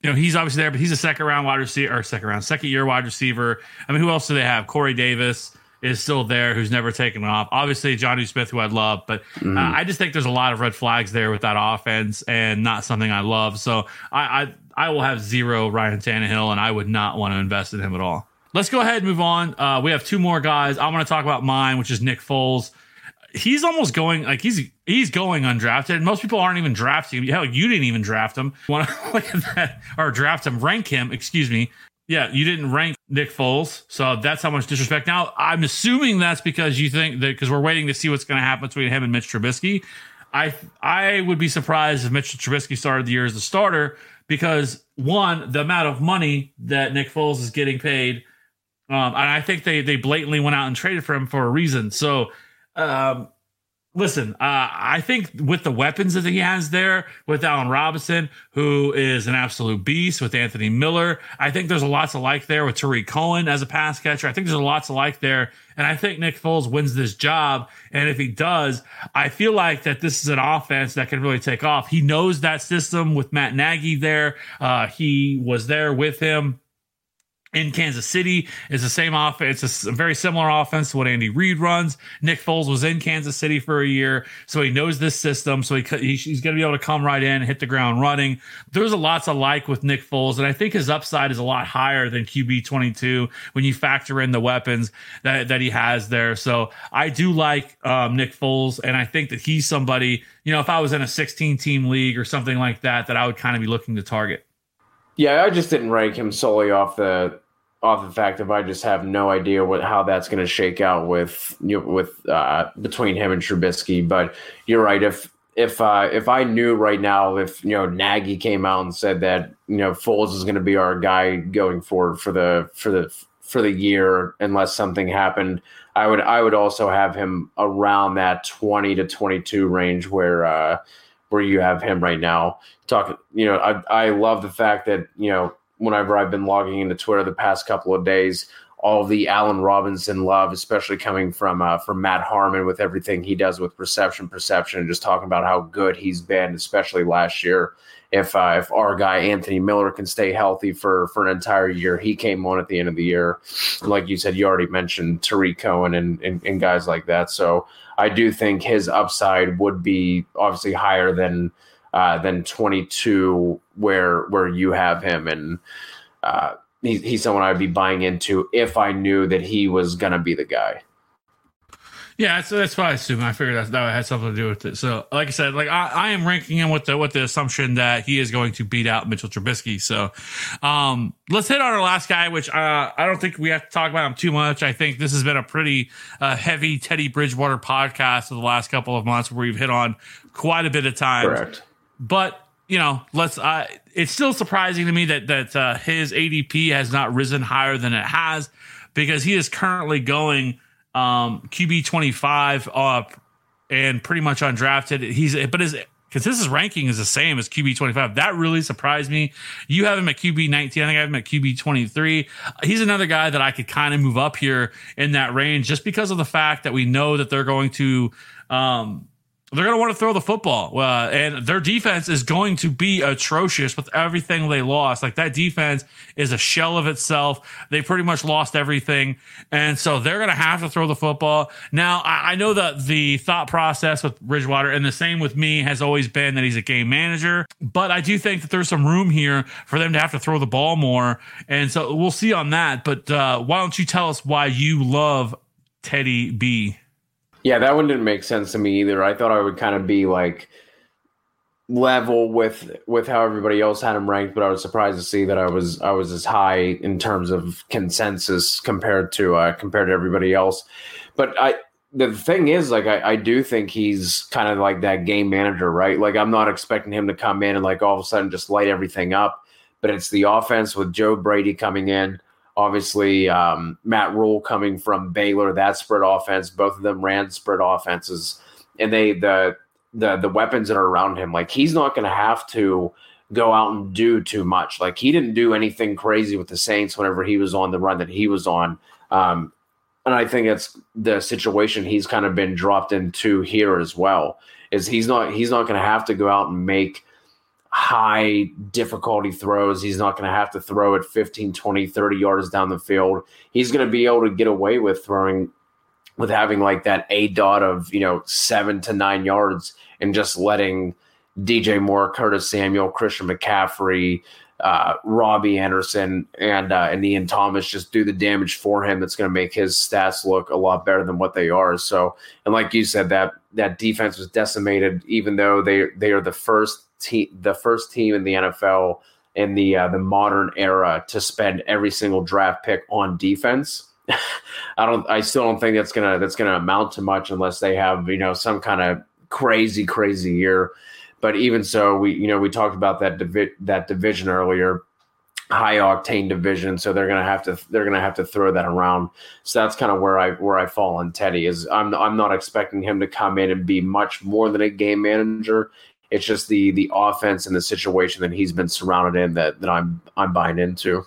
you know, he's obviously there, but he's a second round wide receiver or second round, second year wide receiver. I mean, who else do they have? Corey Davis is still there, who's never taken off. Obviously, Jonnu Smith, who I love, but mm-hmm. uh, I just think there's a lot of red flags there with that offense, and not something I love. So I, I, I will have zero Ryan Tannehill, and I would not want to invest in him at all. Let's go ahead and move on. Uh, we have two more guys. I want to talk about mine, which is Nick Foles he's almost going like he's he's going undrafted. Most people aren't even drafting him. Hell, you didn't even draft him. Want to look at that or draft him, rank him? Excuse me. Yeah, you didn't rank Nick Foles, so that's how much disrespect. Now, I'm assuming that's because you think that because we're waiting to see what's going to happen between him and Mitch Trubisky. I I would be surprised if Mitch Trubisky started the year as the starter because one, the amount of money that Nick Foles is getting paid, um, and I think they they blatantly went out and traded for him for a reason. So um, listen, uh, I think with the weapons that he has there, with Allen Robinson, who is an absolute beast, with Anthony Miller, I think there's a lot to like there with Tarik Cohen as a pass catcher. I think there's a lot to like there. And I think Nick Foles wins this job. And if he does, I feel like that this is an offense that can really take off. He knows that system with Matt Nagy there. Uh, he was there with him in Kansas City is the same offense. It's a very similar offense to what Andy Reid runs. Nick Foles was in Kansas City for a year, so he knows this system. So he, he's going to be able to come right in, hit the ground running. There's a lot to like with Nick Foles, and I think his upside is a lot higher than QB 22 when you factor in the weapons that, that he has there. So I do like um, Nick Foles, and I think that he's somebody, you know, if I was in a 16 team league or something like that, that I would kind of be looking to target. Yeah, I just didn't rank him solely off the off the fact of I just have no idea what how that's going to shake out with you know, with uh, between him and Trubisky. But you're right. If if uh, if I knew right now, if you know Nagy came out and said that you know Foles is going to be our guy going forward for the for the for the year, unless something happened, I would I would also have him around that twenty to twenty two range where. Uh, where you have him right now. talking. you know, I I love the fact that you know whenever I've been logging into Twitter the past couple of days, all the Allen Robinson love, especially coming from uh, from Matt Harmon with everything he does with perception, and just talking about how good he's been, especially last year. If uh, if our guy Anthony Miller can stay healthy for for an entire year, he came on at the end of the year. like you said, you already mentioned Tarik Cohen and, and and guys like that. So I do think his upside would be obviously higher than uh, than 22 where where you have him, and uh, he's he's someone I'd be buying into if I knew that he was gonna be the guy. Yeah, so that's why I assume. I figured that that had something to do with it. So, like I said, like I, I am ranking him with the with the assumption that he is going to beat out Mitchell Trubisky. So, um, let's hit on our last guy, which uh, I don't think we have to talk about him too much. I think this has been a pretty uh, heavy Teddy Bridgewater podcast for the last couple of months, where we've hit on quite a bit of time. Correct. But you know, let's. Uh, it's still surprising to me that that uh, his ADP has not risen higher than it has, because he is currently going um, QB twenty five up and pretty much undrafted. He's but his consensus ranking is the same as QB twenty five. That really surprised me. You have him at QB nineteen. I think I have him at QB twenty three. He's another guy that I could kind of move up here in that range just because of the fact that we know that they're going to. Um, they're going to want to throw the football, uh, and their defense is going to be atrocious with everything they lost. Like that defense is a shell of itself. They pretty much lost everything, and so they're going to have to throw the football. Now, I, I know that the thought process with Bridgewater, and the same with me, has always been that he's a game manager. But I do think that there's some room here for them to have to throw the ball more, and so we'll see on that. But uh, why don't you tell us why you love Teddy B? Yeah, that one didn't make sense to me either. I thought I would kind of be like level with with how everybody else had him ranked, but I was surprised to see that I was I was as high in terms of consensus compared to uh, compared to everybody else. But I the thing is, like, I, I do think he's kind of like that game manager, right? Like, I'm not expecting him to come in and like all of a sudden just light everything up. But it's the offense with Joe Brady coming in. Obviously, um, Matt Rhule coming from Baylor, that spread offense. Both of them ran spread offenses, and they the the the weapons that are around him. Like he's not going to have to go out and do too much. Like he didn't do anything crazy with the Saints whenever he was on the run that he was on. Um, and I think it's the situation he's kind of been dropped into here as well. Is he's not he's not going to have to go out and make high difficulty throws. He's not going to have to throw it 15, 20, 30 yards down the field. He's going to be able to get away with throwing with having like that aDOT of, you know, seven to nine yards and just letting DJ Moore, Curtis Samuel, Christian McCaffrey, uh, Robbie Anderson, and uh, and Ian Thomas just do the damage for him. That's going to make his stats look a lot better than what they are. So, and like you said, that that defense was decimated, even though they they are the first team, the first team in the NFL in the uh, the modern era to spend every single draft pick on defense. I don't. I still don't think that's gonna that's gonna amount to much unless they have you know some kind of crazy crazy year. But even so, we you know we talked about that divi- that division earlier, high octane division. So they're gonna have to they're gonna have to throw that around. So that's kind of where I where I fall on Teddy is I'm I'm not expecting him to come in and be much more than a game manager. It's just the the offense and the situation that he's been surrounded in that that I'm I'm buying into.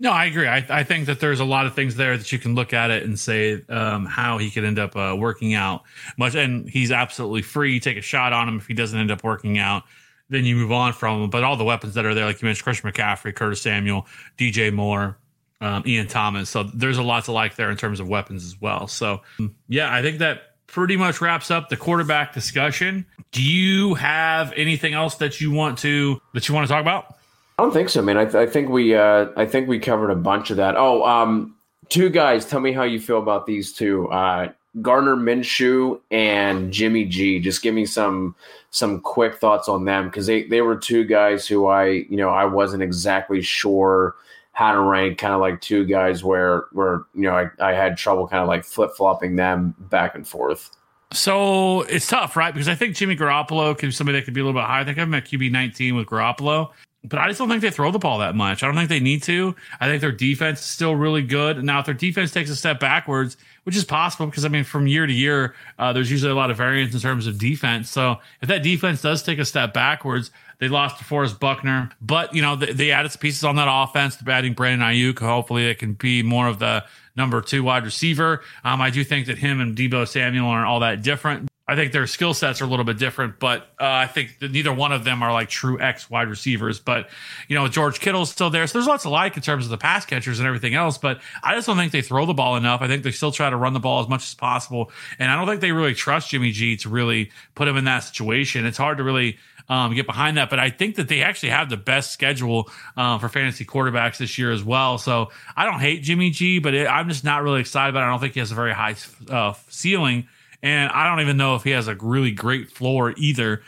No, I agree. I, I think that there's a lot of things there that you can look at it and say um, how he could end up uh, working out. Much, and he's absolutely free. Take a shot on him if he doesn't end up working out. Then you move on from him. But all the weapons that are there, like you mentioned, Christian McCaffrey, Curtis Samuel, DJ Moore, um, Ian Thomas. So there's a lot to like there in terms of weapons as well. So yeah, I think that pretty much wraps up the quarterback discussion. Do you have anything else that you want to that you want to talk about? I don't think so, man. I, th- I think we uh, I think we covered a bunch of that. Oh, um, two guys. Tell me how you feel about these two. Uh, Gardner Minshew and Jimmy G. Just give me some some quick thoughts on them because they they were two guys who I you know I wasn't exactly sure how to rank. Kind of like two guys where where you know I, I had trouble kind of like flip flopping them back and forth. So it's tough, right? Because I think Jimmy Garoppolo could be somebody that could be a little bit higher. I think I'm at QB 19 with Garoppolo but I just don't think they throw the ball that much. I don't think they need to. I think their defense is still really good. Now, if their defense takes a step backwards, which is possible because I mean, from year to year, uh, there's usually a lot of variance in terms of defense. So if that defense does take a step backwards, they lost DeForest Buckner, but you know they, they added some pieces on that offense. They're adding Brandon Aiyuk, Hopefully, it can be more of the number two wide receiver. Um, I do think that him and Deebo Samuel aren't all that different. I think their skill sets are a little bit different, but uh, I think neither one of them are like true X wide receivers. But you know, George Kittle's still there, so there's lots of like in terms of the pass catchers and everything else. But I just don't think they throw the ball enough. I think they still try to run the ball as much as possible, and I don't think they really trust Jimmy G to really put him in that situation. It's hard to really um, get behind that. But I think that they actually have the best schedule um, for fantasy quarterbacks this year as well. So I don't hate Jimmy G, but it, I'm just not really excited about it. I don't think he has a very high uh, ceiling. And I don't even know if he has a really great floor either.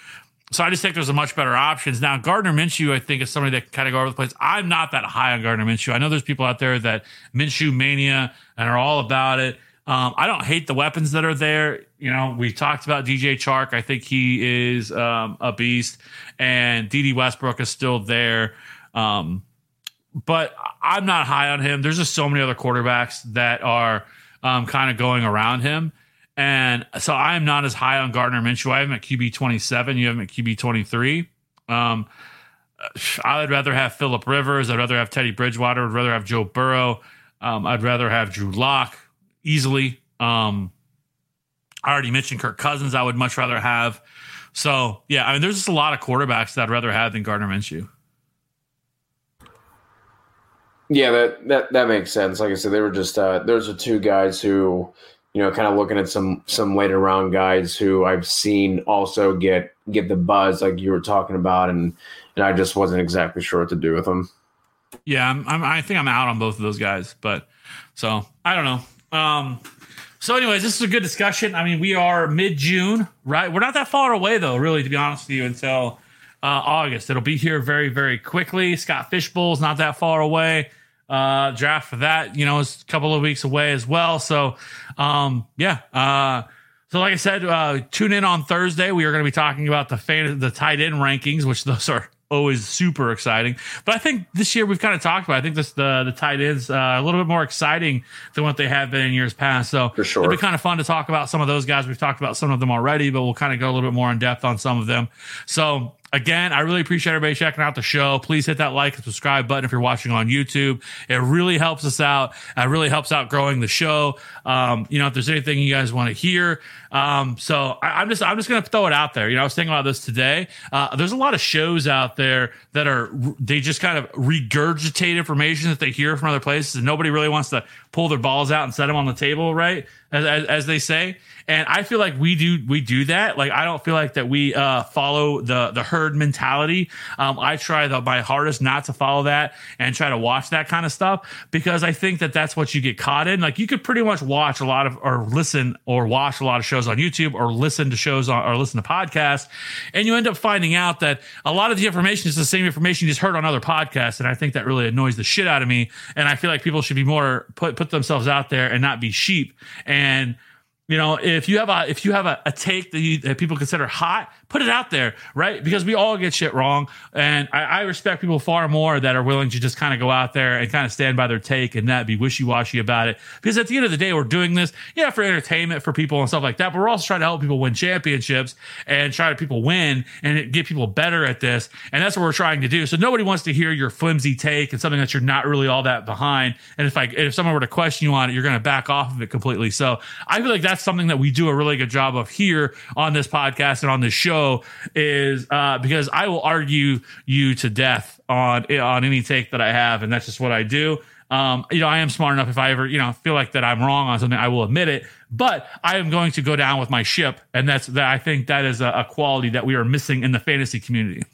So I just think there's a much better options. Now, Gardner Minshew, I think, is somebody that can kind of go over the place. I'm not that high on Gardner Minshew. I know there's people out there that Minshew mania and are all about it. Um, I don't hate the weapons that are there. You know, we talked about DJ Chark. I think he is um, a beast, and Dede Westbrook is still there. Um, but I'm not high on him. There's just so many other quarterbacks that are um, kind of going around him. And so I'm not as high on Gardner Minshew. I have him at QB 27. You have him at QB 23. Um, I would rather have Philip Rivers. I'd rather have Teddy Bridgewater. I'd rather have Joe Burrow. Um, I'd rather have Drew Lock easily. Um, I already mentioned Kirk Cousins. I would much rather have. So yeah, I mean, there's just a lot of quarterbacks that I'd rather have than Gardner Minshew. Yeah, that that that makes sense. Like I said, they were just uh, those are two guys who you know, kind of looking at some some later round guys who I've seen also get get the buzz like you were talking about, and and I just wasn't exactly sure what to do with them. Yeah, I'm, I'm, i think I'm out on both of those guys, but so I don't know. Um, so, anyways, this is a good discussion. I mean, we are mid June, right? We're not that far away, though, really, to be honest with you, until uh, August. It'll be here very, very quickly. Scott Fish Bowl's not that far away uh, draft for that, you know, is a couple of weeks away as well. So, um, yeah. Uh, so like I said, uh, tune in on Thursday. We are going to be talking about the fan, the tight end rankings, which those are always super exciting. But I think this year we've kind of talked about. I think this the the tight ends uh, a little bit more exciting than what they have been in years past. So For sure. it'll be kind of fun to talk about some of those guys. We've talked about some of them already, but we'll kind of go a little bit more in depth on some of them. So again, I really appreciate everybody checking out the show. Please hit that like and subscribe button if you're watching on YouTube. It really helps us out. It really helps out growing the show. Um, you know, if there's anything you guys want to hear. Um, so I, am just, I'm just to throw it out there. You know, I was thinking about this today. Uh, there's a lot of shows out there that are, they just kind of regurgitate information that they hear from other places and nobody really wants to pull their balls out and set them on the table, right? As, as, as they say. And I feel like we do we do that. Like I don't feel like that we uh, follow the the herd mentality. Um, I try the, my hardest not to follow that and try to watch that kind of stuff because I think that that's what you get caught in. Like you could pretty much watch a lot of or listen or watch a lot of shows on YouTube or listen to shows on or listen to podcasts, and you end up finding out that a lot of the information is the same information you just heard on other podcasts. And I think that really annoys the shit out of me. And I feel like people should be more put put themselves out there and not be sheep and you know, if you have a if you have a, a take that, you, that people consider hot, put it out there, right? Because we all get shit wrong, and I, I respect people far more that are willing to just kind of go out there and kind of stand by their take and not be wishy washy about it. Because at the end of the day, we're doing this, yeah, for entertainment for people and stuff like that, but we're also trying to help people win championships and try to people win and get people better at this, and that's what we're trying to do. So nobody wants to hear your flimsy take and something that you're not really all that behind. And if I if someone were to question you on it, you're going to back off of it completely. So I feel like that's something that we do a really good job of here on this podcast and on this show is uh, because I will argue you to death on on any take that I have, and that's just what I do. Um, you know, I am smart enough if I ever, you know, feel like that I'm wrong on something, I will admit it. But I am going to go down with my ship, and that's that. I think that is a, a quality that we are missing in the fantasy community.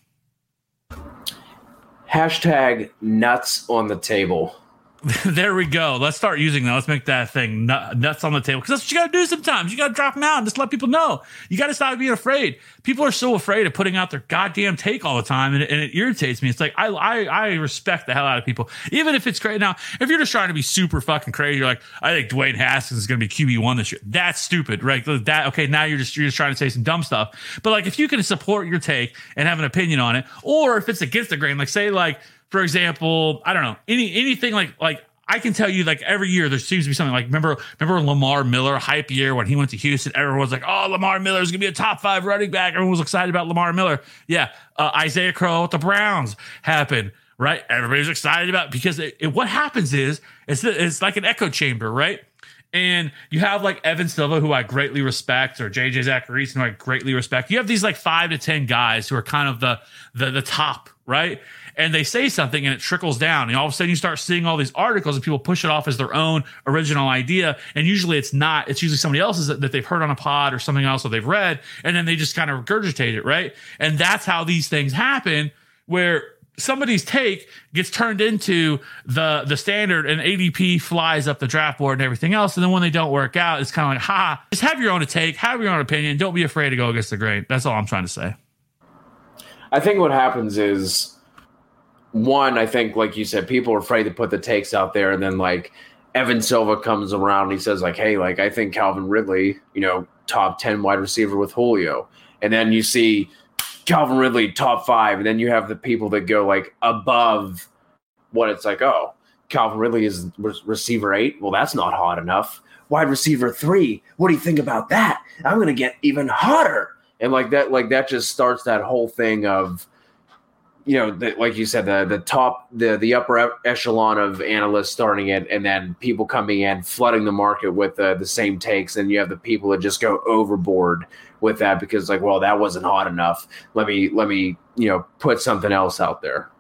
Hashtag nuts on the table. there we go. Let's start using that. Let's make that thing nuts on the table because that's what you got to do sometimes. You got to drop them out and just let people know. You got to stop being afraid. People are so afraid of putting out their goddamn take all the time, and it, and it irritates me. It's like I, I I respect the hell out of people, even if it's great. Now, if you're just trying to be super fucking crazy, you're like, I think Dwayne Haskins is going to be QB one this year. That's stupid, right? That okay? Now you're just you're just trying to say some dumb stuff. But like, if you can support your take and have an opinion on it, or if it's against the grain, like say like for example, I don't know, any anything like like I can tell you like every year there seems to be something like remember remember Lamar Miller hype year when he went to Houston? Everyone was like oh Lamar Miller is gonna be a top five running back. Everyone was excited about Lamar Miller. Yeah uh, Isaiah Crowe with the Browns happened right? Everybody's excited about because it, it, what happens is it's it's like an echo chamber right? And you have like Evan Silva, who I greatly respect, or JJ Zachariason, who I greatly respect. You have these like five to ten guys who are kind of the the, the top, right? And they say something and it trickles down. And all of a sudden you start seeing all these articles and people push it off as their own original idea. And usually it's not, it's usually somebody else's that, that they've heard on a pod or something else that they've read. And then they just kind of regurgitate it, right? And that's how these things happen where somebody's take gets turned into the the standard and ADP flies up the draft board and everything else. And then when they don't work out, it's kind of like, ha, just have your own take, have your own opinion. Don't be afraid to go against the grain. That's all I'm trying to say. I think what happens is one, I think, like you said, people are afraid to put the takes out there, and then like Evan Silva comes around and he says, like, hey, like I think Calvin Ridley, you know, top ten wide receiver with Julio. And then you see Calvin Ridley top five, and then you have the people that go like above what it's like. Oh, Calvin Ridley is re- receiver eight. Well, that's not hot enough. Wide receiver three. What do you think about that? I'm gonna get even hotter, and like that, like that just starts that whole thing of, you know, the, like you said, the the top, the the upper echelon of analysts starting it, and then people coming in, flooding the market with uh, the same takes, and you have the people that just go overboard with that because like well that wasn't hot enough. Let me let me you know put something else out there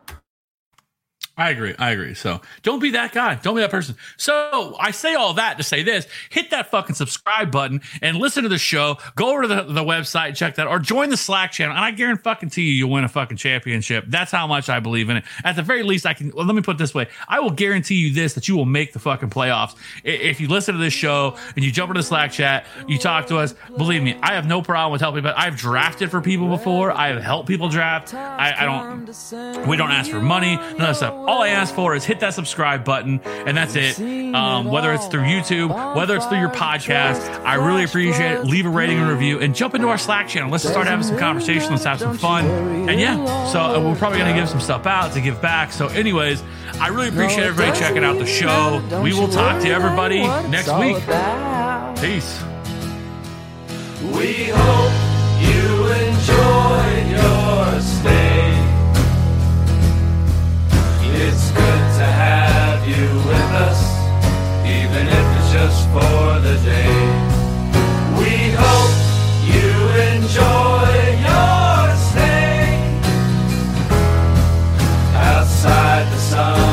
I agree. I agree. So don't be that guy. Don't be that person. So I say all that to say this hit that fucking subscribe button and listen to the show. Go over to the, the website, check that, or join the Slack channel. And I guarantee fucking to you, you'll win a fucking championship. That's how much I believe in it. At the very least, I can, well, let me put this way I will guarantee you this that you will make the fucking playoffs. If you listen to this show and you jump into the Slack chat, you talk to us, believe me, I have no problem with helping, but I've drafted for people before. I have helped people draft. I, I don't, we don't ask for money, none of that stuff. All I ask for is hit that subscribe button, and that's it. Um, whether it's through YouTube, whether it's through your podcast, I really appreciate it. Leave a rating and review, and jump into our Slack channel. Let's start having some conversation. Let's have some fun, and yeah. So uh, we're probably gonna give some stuff out to give back. So, anyways, I really appreciate everybody checking out the show. We will talk to everybody next week. Peace. We hope you enjoyed your stay. It's good to have you with us, even if it's just for the day. We hope you enjoy your stay outside the sun.